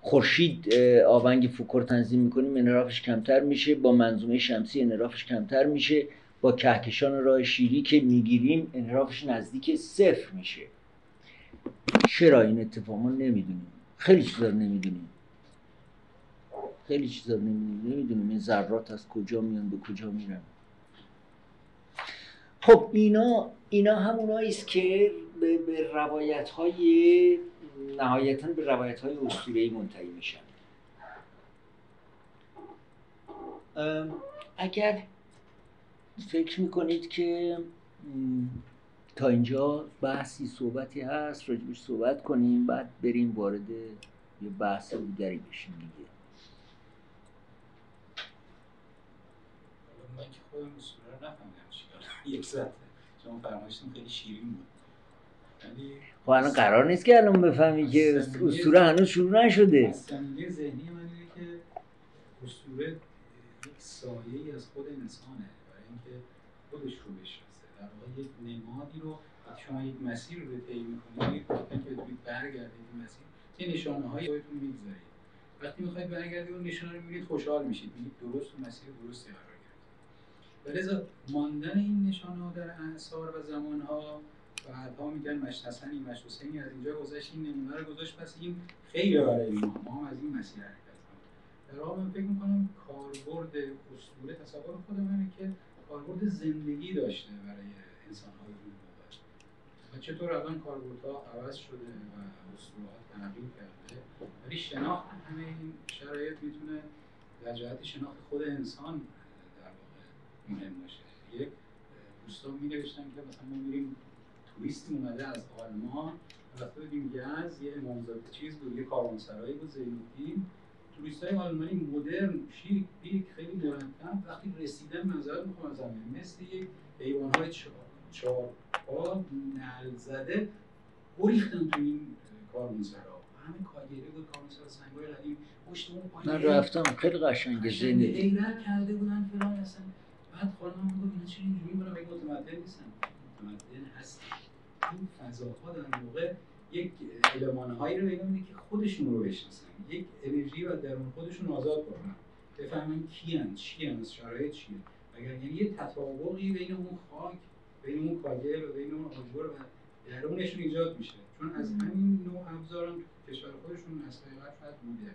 خورشید آونگ فوکو رو تنظیم می‌کنیم انحرافش کمتر میشه با منظومه شمسی انحرافش کمتر میشه. با کهکشان راه شیری که می‌گیریم انحرافش نزدیک صفر میشه. چرا این اتفاق ما نمی‌دونیم؟ خیلی چیزا نمی‌دونیم. خیلی چیزا نمی‌دونیم. نمی‌دونیم این ذرات از کجا میان به کجا میرن. خب اینا اینا همونایی است که به, به روایت های نهایتا به روایت های منتهی میشن. اگر فکر می‌کنید که تا اینجا بحثی صحبتی هست راجبش صحبت کنیم بعد بریم وارد یه بحث دیگری بشیم دیگه. من که خودم رو نفهمیدم چیکار یک ساعت شما فرمایشتون خیلی شیرین بود. خب الان قرار نیست که الان بفهمی که اسطوره هنوز شروع نشده. سمیه ذهنی من اینه که اسطوره یک سایه از خود انسانه. اینکه خودش رو بشناسه. در واقع یک نمادی رو وقتی شما یک مسیر رو طی می‌کنید که بتونید برگردید این مسیر چه نشانه های خودتون می‌گذارید. وقتی می‌خواید برگردید اون نشانه رو میگید خوشحال میشید. میگید درست و مسیر درستی قرار گرفتید ولذا ماندن این نشانه ها در اعصار و زمان ها بعدها میگن مشت حسنی مشت حسینی از اینجا گذشت این نمونه رو گذاشت پس این خیلی برای ما ما هم از این مسیر حرکت کنیم در واقع من فکر می‌کنم کاربرد اسطوره تصور خودم اینه که کاربرد زندگی داشته برای انسان های اون موقع و چطور الان کاربردها عوض شده و اسطورهات تغییر کرده؟ ولی شناخت همه این شرایط می‌تونه در جهت شناخت خود انسان در واقع مهم باشه. یک دوستان می نوشتن که مثلا ما میریم توریستی اومده از آلمان رفته بودیم گز یه امامزاده چیز بود یه کاروانسرایی بود زینالدین. توریست های آلمانی مدرن شیک پیک خیلی مرتب وقتی رسیدن منظرت می‌خوام از مثل یک ایوان های چهار پا نل زده بریختن تو این کاروانسرا همه کاگیره بود کاروانسرا سنگای قدیم پشت اون من رفتم خیلی قشنگه زنده ایران کرده بودن فلان اصلا. بعد خانم می‌گفت اینا چه اینجوری برام متمدن نیستن. متمدن هستن. این فضاها در موقع یک هایی رو بگم که خودشون رو بشناسن. یک انرژی و درون خودشون آزاد کنن. بفهمن کیان چی از شرایط چیه. اگر یعنی یه تطابقی بین اون خاک بین اون کاگل و بین اون آجر و درونشون ایجاد میشه. چون از همین نوع ابزار هم کشور خودشون از حقیقت بوده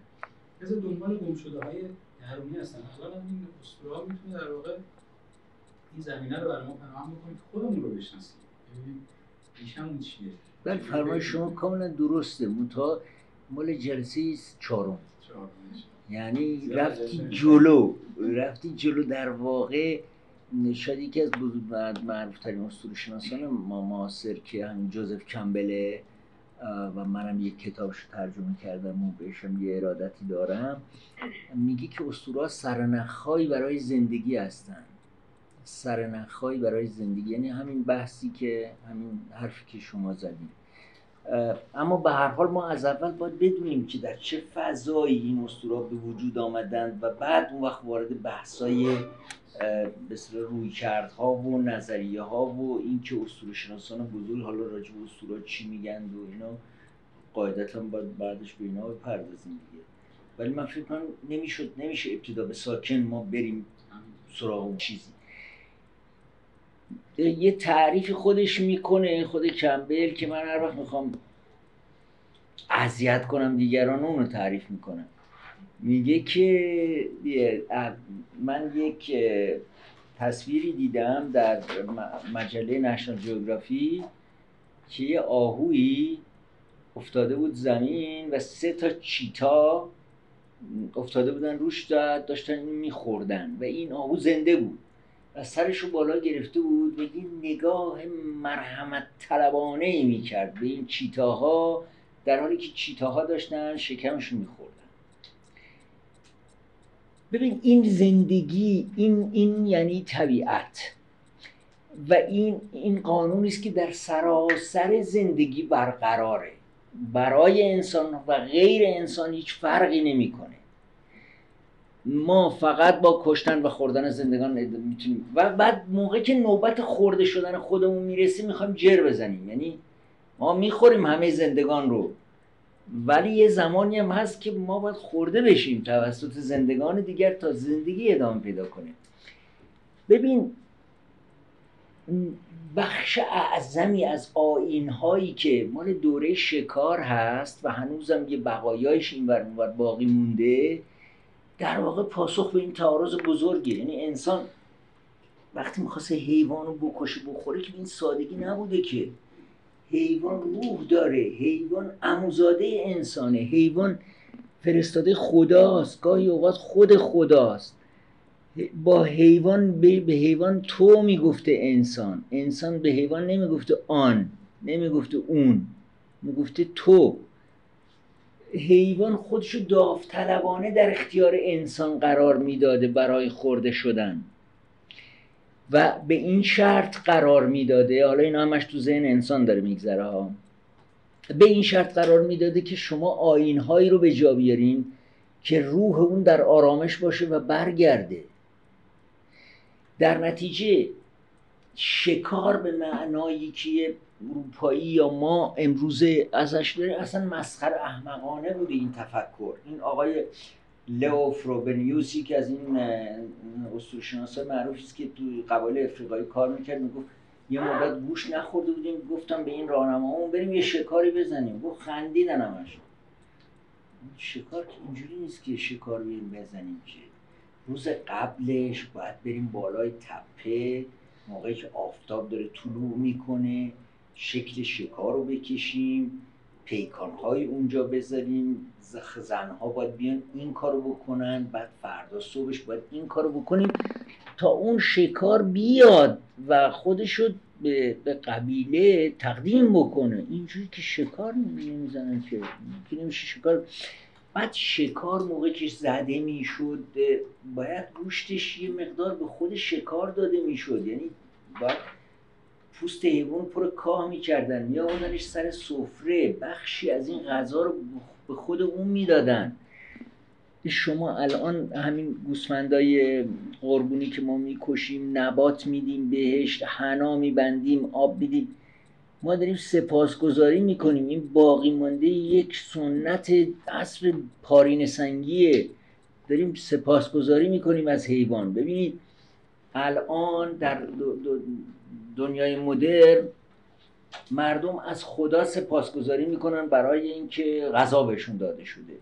از دنبال گم شده های درونی هستن. اول این اسطوره می‌تونه در واقع این زمینه رو برای ما فراهم بکنه که خودمون رو بشناسیم. ببینیم ریشمون چیه. بله فرمای شما کاملا درسته. منتها مال جلسه چهارم. یعنی رفتی جلو. رفتی جلو در واقع شاید یکی از معروف ترین اسطوره شناسان ما معاصر که همین جوزف کمبله و منم یک کتابش ترجمه کردم و بهشم یه ارادتی دارم. میگه که اسطوره سرنخهایی برای زندگی هستن. سرنخهایی برای زندگی. یعنی همین بحثی که همین حرفی که شما زدید اما به هر حال ما از اول باید بدونیم که در چه فضایی این اسطورا به وجود آمدند و بعد اون وقت وارد بحثای مثل روی کردها و نظریه ها و اینکه اسطوره شناسان بزرگ حالا راجع به اسطورا چی میگن و اینا قاعدتا باید بعدش به اینا بپردازیم دیگه. ولی من فکر کنم نمی‌شد نمیشه ابتدا به ساکن ما بریم سراغ اون چیزی. یه تعریف خودش می‌کنه خود کمبل که من هر وقت می‌خوام اذیت کنم دیگران اونو تعریف می‌کنم میگه که من یک تصویری دیدم در مجله نشنال جیوگرافی که یه آهویی افتاده بود زمین و سه تا چیتا افتاده بودن روش داشتن میخوردن و این آهو زنده بود. و سرش رو بالا گرفته بود و یه نگاه مرحمت طلبانه ای می‌کرد به این چیتاها در حالی که چیتاها داشتن شکمشون میخوردن. ببین این زندگی این این یعنی طبیعت. و این این قانونی است که در سراسر زندگی برقراره. برای انسان و غیر انسان هیچ فرقی نمی‌کنه. ما فقط با کشتن و خوردن زندگان می‌تونیم. و بعد موقع که نوبت خورده شدن خودمون می‌رسه می‌خوایم جر بزنیم. یعنی ما می‌خوریم همه زندگان رو. ولی یه زمانی هم هست که ما باید خورده بشیم توسط زندگان دیگر تا زندگی ادامه پیدا کنیم. ببین بخش اعظمی از آین هایی که مال دوره شکار هست و هنوزم یه بقایایش این ور باقی مونده در واقع پاسخ به این تعارض بزرگی یعنی انسان وقتی می‌خواست حیوان رو بکشه بخوره که این سادگی نبوده که. حیوان روح داره. حیوان اموزاده انسانه. حیوان فرستاده خداست. گاهی اوقات خود خداست. با حیوان به حیوان تو می‌گفته انسان. انسان به حیوان نمی‌گفته آن. نمی‌گفته اون. می‌گفته تو. حیوان خودشو داوطلبانه در اختیار انسان قرار می‌داده برای خورده شدن. و به این شرط قرار می‌داده. حالا این همش تو ذهن انسان داره میگذره ها. به این شرط قرار می‌داده که شما آینهایی رو به جا بیارین که روح اون در آرامش باشه و برگرده. در نتیجه شکار به معنایی که اروپایی یا ما امروزه ازش داریم اصلا مسخر احمقانه بوده این تفکر. این آقای لئو فروبنیوسی که از این اسطوره‌شناس معروفی است که تو قبایل افریقایی کار می‌کرد می‌گفت یه مدت گوش نخورده بودیم گفتم به این راهنمامون بریم یه شکاری بزنیم. گفت خندیدن همش. شکار که اینجوری نیست که شکار بریم بزنیم که روز قبلش باید بریم بالای تپه موقعی که آفتاب داره طلوع می‌کنه. شکل شکار رو بکشیم پیکانهای اونجا بذاریم. زنها باید بیان این کارو بکنن بعد فردا صبحش باید این کارو بکنیم تا اون شکار بیاد و خودشو به, قبیله تقدیم بکنه. اینجوری که شکار نمی‌زنن که نمیشه شکار بعد شکار موقع که زده می‌شد باید گوشتش یه مقدار به خود شکار داده می‌شد. یعنی باید پوست حیوان پر کاه می‌کردن. میآوردنش سر سفره بخشی از این غذا رو به خود اون می‌دادن. شما الان همین گوسفندای قربونی که ما می‌کشیم نبات میدیم بهش حنا میبندیم آب میدیم. ما داریم سپاسگزاری می‌کنیم. این باقی مانده یک سنت عصر پارین سنگیه. داریم سپاسگزاری می‌کنیم از حیوان. ببینید الان در دنیای مدرن مردم از خدا سپاسگزاری می‌کنن برای اینکه غذا بهشون داده شده.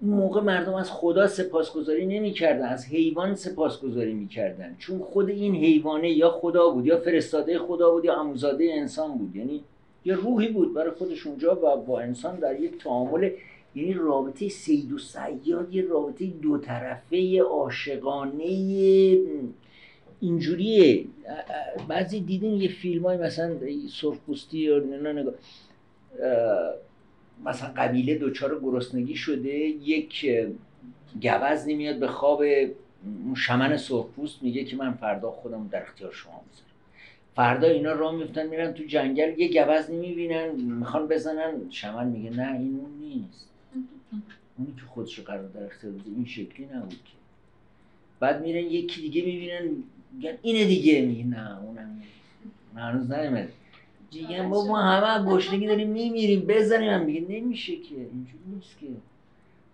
اون موقع مردم از خدا سپاسگزاری نمی‌کردن از حیوان سپاسگزاری می‌کردن. چون خود این حیوانه یا خدا بود یا فرستاده خدا بود یا عموزاده انسان بود. یعنی یه روحی بود برای خودش اونجا و با انسان در یک تعامل. یعنی رابطه سید و سیاد یه رابطه دو طرفه عاشقانه اینجوریه. بعضی دیدین یه فیلم های مثلا سرخپوستی یا نگاه مثلا قبیله دوچار گرسنگی شده یک گوز نمیاد به خواب شمن سرخپوست میگه که من فردا خودم در اختیار شما بذارم فردا اینا راه میفتن میرن تو جنگل یه گوز نمی‌بینن می‌خوان بزنن شمن میگه نه این اون نیست. اونی که خودش قرار در اختیار بذاره این شکلی نبود که. بعد میرن یکی دیگه می‌بینن میگن اینه دیگه. میگه نه اونم هنوز نیومده. میگن با ما همه گشنگی داریم میمیریم بزنیم. هم میگه نمیشه که. اینجوری نیست که.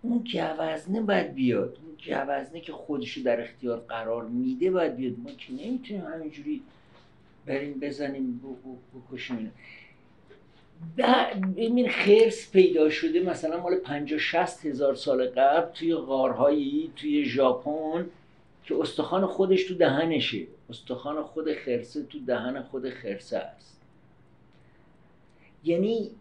اون گوزنه باید بیاد. اون گوزنه که خودشو در اختیار قرار میده باید بیاد. ما که نمی‌تونیم همینجوری بریم بزنیم بکشیم این خرس پیدا شده. مثلا مال 50 60 هزار سال قبل توی غارهایی توی ژاپن که استخوان خودش تو دهنشه. استخوان خود خرسه تو دهن خود خرسه است. یعنی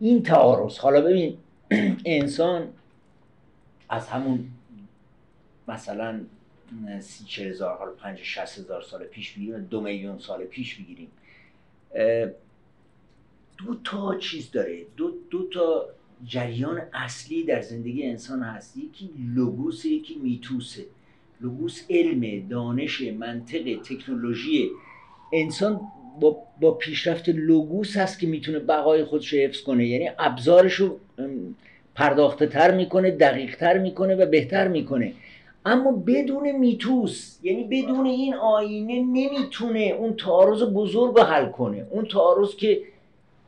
این تعارض. حالا ببین انسان از همون مثلا سی چه هزار حالا پنج شست هزار سال پیش بگیریم دو میلیون سال پیش بگیریم دو تا چیز داره. دو, دو تا جریان اصلی در زندگی انسان هست. یکی لوگوس یکی میتوسه. لوگوس علم دانش منطق تکنولوژی. انسان با, با پیشرفت لوگوس هست که می‌تونه بقای خودش حفظ کنه. یعنی ابزارش رو پرداخته تر می‌کنه دقیق تر می‌کنه و بهتر می‌کنه. اما بدون میتوس یعنی بدون این آینه نمی‌تونه اون تعارض بزرگ رو حل کنه. اون تعارض که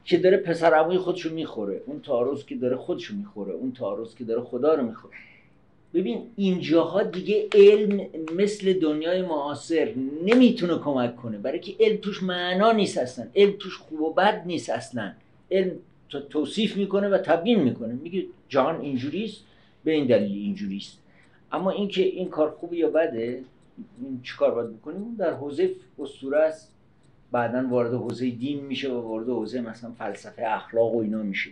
که داره پسر عموی خودشو می‌خوره. اون تعارض که داره خودشو می‌خوره. اون تعارض که داره خدا رو می‌خوره. ببین اینجاها دیگه علم مثل دنیای معاصر نمی‌تونه کمک کنه. برای که علم توش معنا نیست اصلا. علم توش خوب و بد نیست اصلا. علم توصیف می‌کنه و تبیین می‌کنه. میگه جهان اینجوریست به این دلیل اینجوریست. اما اینکه این کار خوبه یا بده این چیکار باید بکنیم؟ در حوزه اسطوره است. بعدا وارد حوزه دین میشه و وارد حوزه مثلا فلسفه اخلاق و اینا میشه.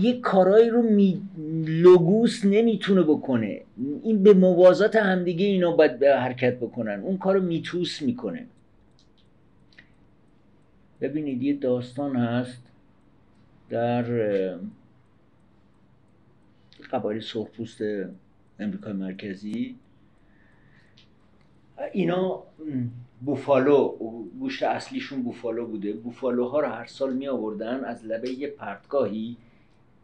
یک کارایی رو می... لوگوس نمی‌تونه بکنه. این به موازات همدیگه اینا باید به حرکت بکنن. اون کارو میتوس می‌کنه. ببینید یه داستان هست در قبایل سرخپوست امریکای مرکزی. اینا بوفالو گوشت اصلیشون بوفالو بوده. بوفالوها رو هر سال می آوردن از لبه یه پرتگاهی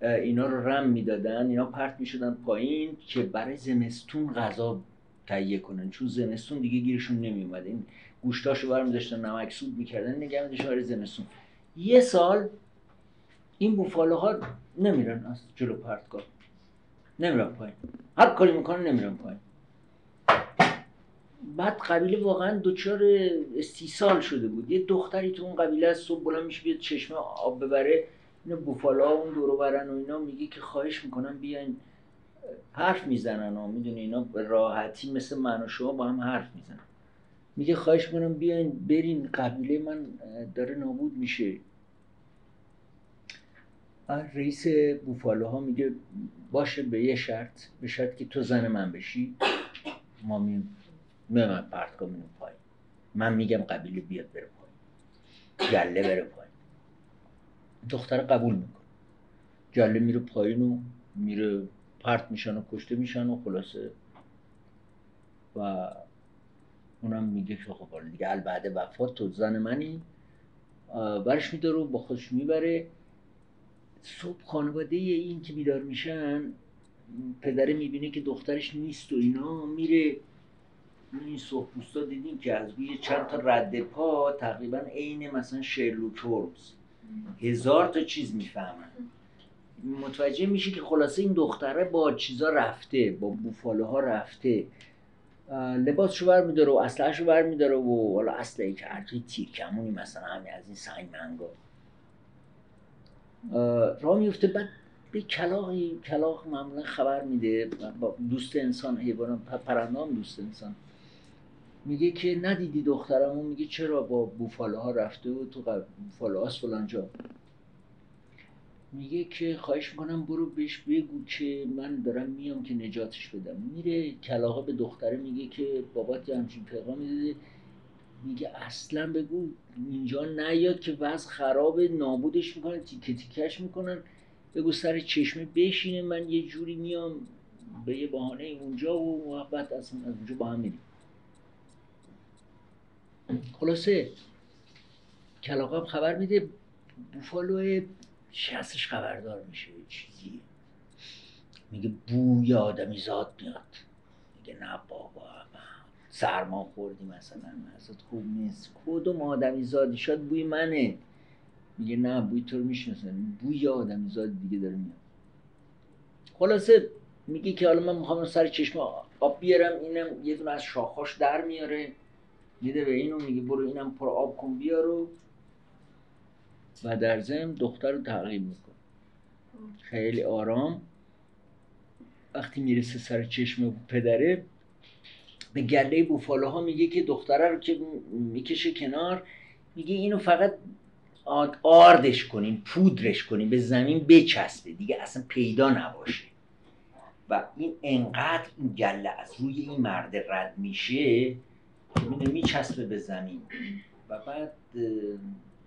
اینا رو رم می‌دادن اینا پرت می شدن پایین که برای زمستون غذا تهیه کنن. چون زمستون دیگه گیرشون نمی اومد. این گوشتاشو برمی داشتن نمک سود می‌کردن نگه می برای زمستون. یه سال این بوفالوها نمیرن از جلو پرتگاه. نمیرن پایین. هر کاری می‌کنن نمیرن پایین. بعد قبیله واقعا دچار استیصال شده بود. یه دختری تو اون قبیله از صبح بلند میشه بیاد چشمه آب ببره. اینا بوفالا اون دورو برن و اینا میگه که خواهش می‌کنم بیاین حرف می‌زنن و می‌دونی اینا به راحتی مثل من و شما با هم حرف می‌زنن. میگه خواهش می‌کنم بیاین برین قبیله من داره نابود میشه. رئیس بوفالوها میگه باشه به یه شرط به شرط که تو زن من بشی. ما میم من پرتگاه میرم پایین. من میگم قبیله بیاد بره پایین. گله بره پایین. دختر قبول می‌کنه. گله میره پایین و میره پرت میشن و کشته میشن و خلاصه. و اونم میگه که خب دیگه البعد وفات تو زن منی. برش میداره و با خودش می‌بره. صبح خانواده این که بیدار میشن پدره می‌بینه که دخترش نیست و اینا میره این سرخپوستا دیدیم که از روی چند تا رد پا تقریبا عین مثلا شرلوک هولمز. هزار تا چیز می‌فهمن. متوجه میشه که خلاصه این دختره با چیزا رفته با بوفاله ها رفته لباسشو بر میداره و اسلحهشو بر میداره و حالا اسلحه که هر تیر کمونی مثلا همین از این سنگ منگا. راه میفته بعد به کلاقی کلاق معمولا خبر میده. دوست انسان حیوان پرندام دوست انسان. میگه که ندیدی دخترمو میگه چرا با بوفالوها رفته و تو بوفالوهاست فلان جا. میگه که خواهش می‌کنم برو بهش بگو که من دارم میام که نجاتش بدم. میره کلاها به دختره میگه که بابات یه همچین پیغام میده میگه اصلا بگو اینجا نیاد که وضع خراب نابودش می‌کنن تیکه تیکش می‌کنن. بگو سر چشمه بشینه من یه جوری میام به یه بهانه اونجا و اصلا از اونجا با هم میریم. خلاصه کلاقم خبر میده بوفالو شخصش خبردار میشه چیزی میگه بوی آدمی زاد میاد. میگه نه بابا سرما خوردی مثلا ازت خوب نیست. کدوم آدمی زادی شاد بوی منه. میگه نه بوی تو رو می‌شناسن بوی آدمی زاد دیگه داره میاد. خلاصه میگه که حالا من می‌خوام سر چشم آب بیارم اینم یه دونه از شاخاش در میاره. میده به اینو میگه برو اینم پر آب کن بیارو و در ضمن دختر رو تعقیب می‌کنه. خیلی آرام. وقتی می‌رسه سر چشم پدره به گله بوفالوها میگه که دختره رو که می‌کشه کنار میگه اینو فقط آردش کنیم پودرش کنیم به زمین بچسبه. دیگه اصلا پیدا نباشه. و این انقدر این گله از روی این مرد رد میشه میچسبه به زمین. و بعد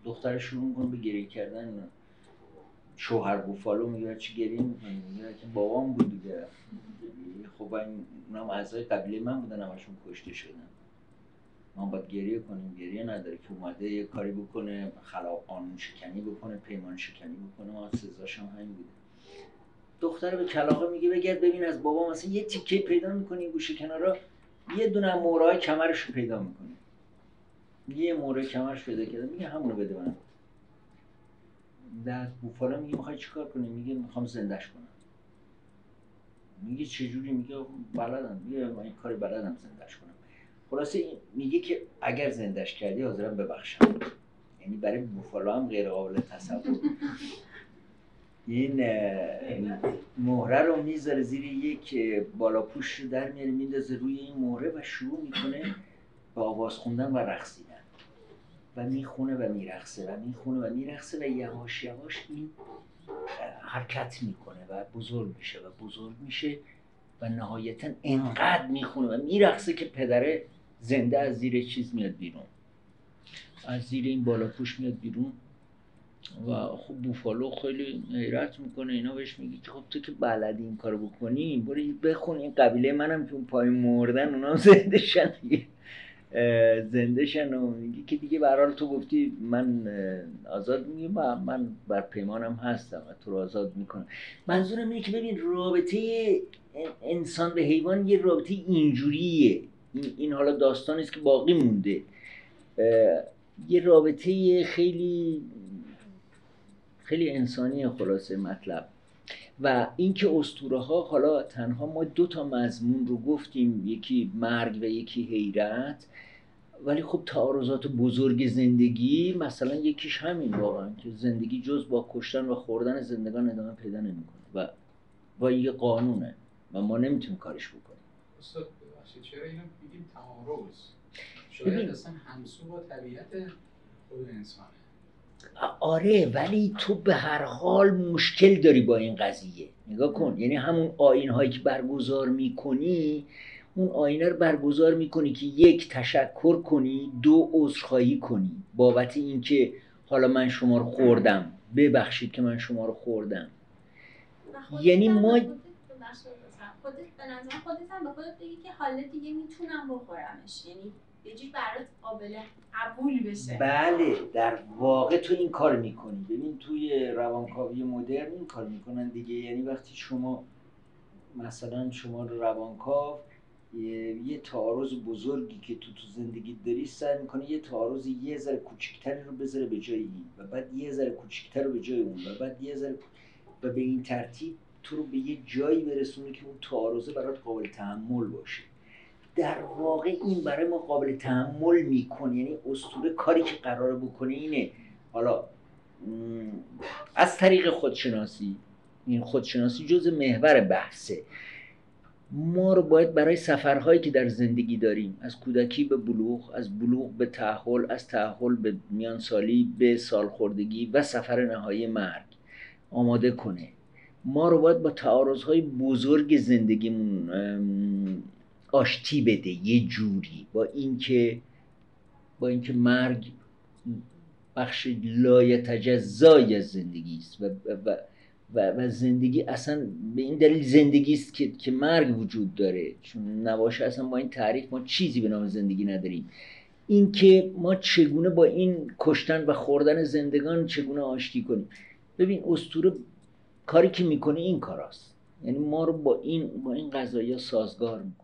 دختر شروع می‌کنه به گریه کردن شوهر بوفالو میگه چی گریه می‌کنه میگه که بابام بود دیگه. خب اونم اعضای قبیله من بودن همشون کشته شدن. ما باید گریه کنیم. گریه نداره که اومده یه کاری بکنه خلاق قانون شکنی بکنه پیمان شکنی بکنه. ما سزاش هم همین بوده. دختر به کلاقه میگه بگرد ببین از بابا مثلا یه تیکه پیدا می‌کنی گوشه کنارا. یه دونه مورای کمرش رو پیدا می‌کنی یه مورای کمرش پیدا کرده میگه همونو بده من. در بوفالا میگه می‌خوای چیکار کنی؟ میگه می‌خوام زندش کنم. میگه چجوری میگه بلدم. میگه من این کاری بلدم زندش کنم. خلاصه میگه که اگر زندش کردی حاضرم ببخشم. یعنی برای بوفالا هم غیر قابل تصور. این مهره رو می‌ذاره زیر یک بالا پوش رو در میاره میندازه روی این مهره و شروع می‌کنه به آواز خوندن و رقصیدن. و می‌خونه و میرقصه و می‌خونه و میرقصه و یواش یواش این حرکت می‌کنه و بزرگ میشه و بزرگ میشه و نهایتا انقدر می‌خونه و میرقصه که پدره زنده از زیر چیز میاد بیرون. از زیر این بالا پوش میاد بیرون. و خب بوفالو خیلی حیرت می‌کنه اینا بهش میگه که خب تو که بلدی این کارو بکنی؟ برو بخون این قبیله منم که اون پای مردن اونا زنده شن زنده شن و میگه که دیگه برحال تو گفتی من آزاد میگه من بر پیمانم هستم و تو رو آزاد می‌کنم. منظورم اینه که ببین رابطه انسان به حیوان یه رابطه اینجوریه. این, حالا داستانی است که باقی مونده. یه رابطه خیلی خیلی انسانی خلاصه مطلب. و اینکه اسطوره ها حالا تنها ما دو تا مضمون رو گفتیم یکی مرگ و یکی حیرت ولی خب تعارضات بزرگ زندگی مثلا یکیش همین واقعا که زندگی جز با کشتن و خوردن زندگان ادامه پیدا نمی‌کنه و و یه قانونه و ما نمی‌تونیم کارش بکنیم. استاد چرا اینو میگیم تعارض؟ شاید اصلا همسو با طبیعت خود انسانه. آره ولی تو به هر حال مشکل داری با این قضیه. نگاه کن یعنی همون آین هایی که برگزار می‌کنی اون آینه رو برگزار می‌کنی که یک تشکر کنی دو عذرخواهی کنی. بابت اینکه حالا من شما رو خوردم. ببخشید که من شما رو خوردم. یعنی ما خودت به نظر خودت هم به خودت بگی که حالا دیگه می‌تونم بخورمش. یعنی یه برات قابل قبول بشه. بله در واقع تو این کار می‌کنی. ببین توی روانکاوی مدرن این کار می‌کنن دیگه. یعنی وقتی شما مثلا شما روانکاو یه تعارض بزرگی که تو تو زندگی داری سعی می‌کنه یه تعارض یه ذره کوچکتری رو بذاره به جای این و بعد یه ذره کوچکتر رو به جای اون و بعد یه ذره و به این ترتیب تو رو به یه جایی برسونه که اون تعارضه برات قابل تحمل باشه. در واقع این برای ما قابل تحمل می‌کنه. یعنی اسطوره کاری که قرار بکنه اینه. حالا از طریق خودشناسی این خودشناسی جز محور بحثه. ما رو باید برای سفرهایی که در زندگی داریم از کودکی به بلوغ از بلوغ به تحول از تحول به میان سالی به سالخوردگی و سفر نهایی مرگ آماده کنه. ما رو باید با تعارضهای بزرگ زندگیمون آشتی بده یه جوری. با اینکه با اینکه مرگ بخش لایتجزایی از زندگی است و, و, و, و زندگی اصلا به این دلیل زندگی است که, که مرگ وجود داره. چون نباشه اصلا با این تعریف ما چیزی به نام زندگی نداریم. اینکه ما چگونه با این کشتن و خوردن زندگان چگونه آشتی کنیم. ببین استوره کاری که می‌کنه این کاراست. یعنی ما رو با این با این قضایی سازگار می‌کنه.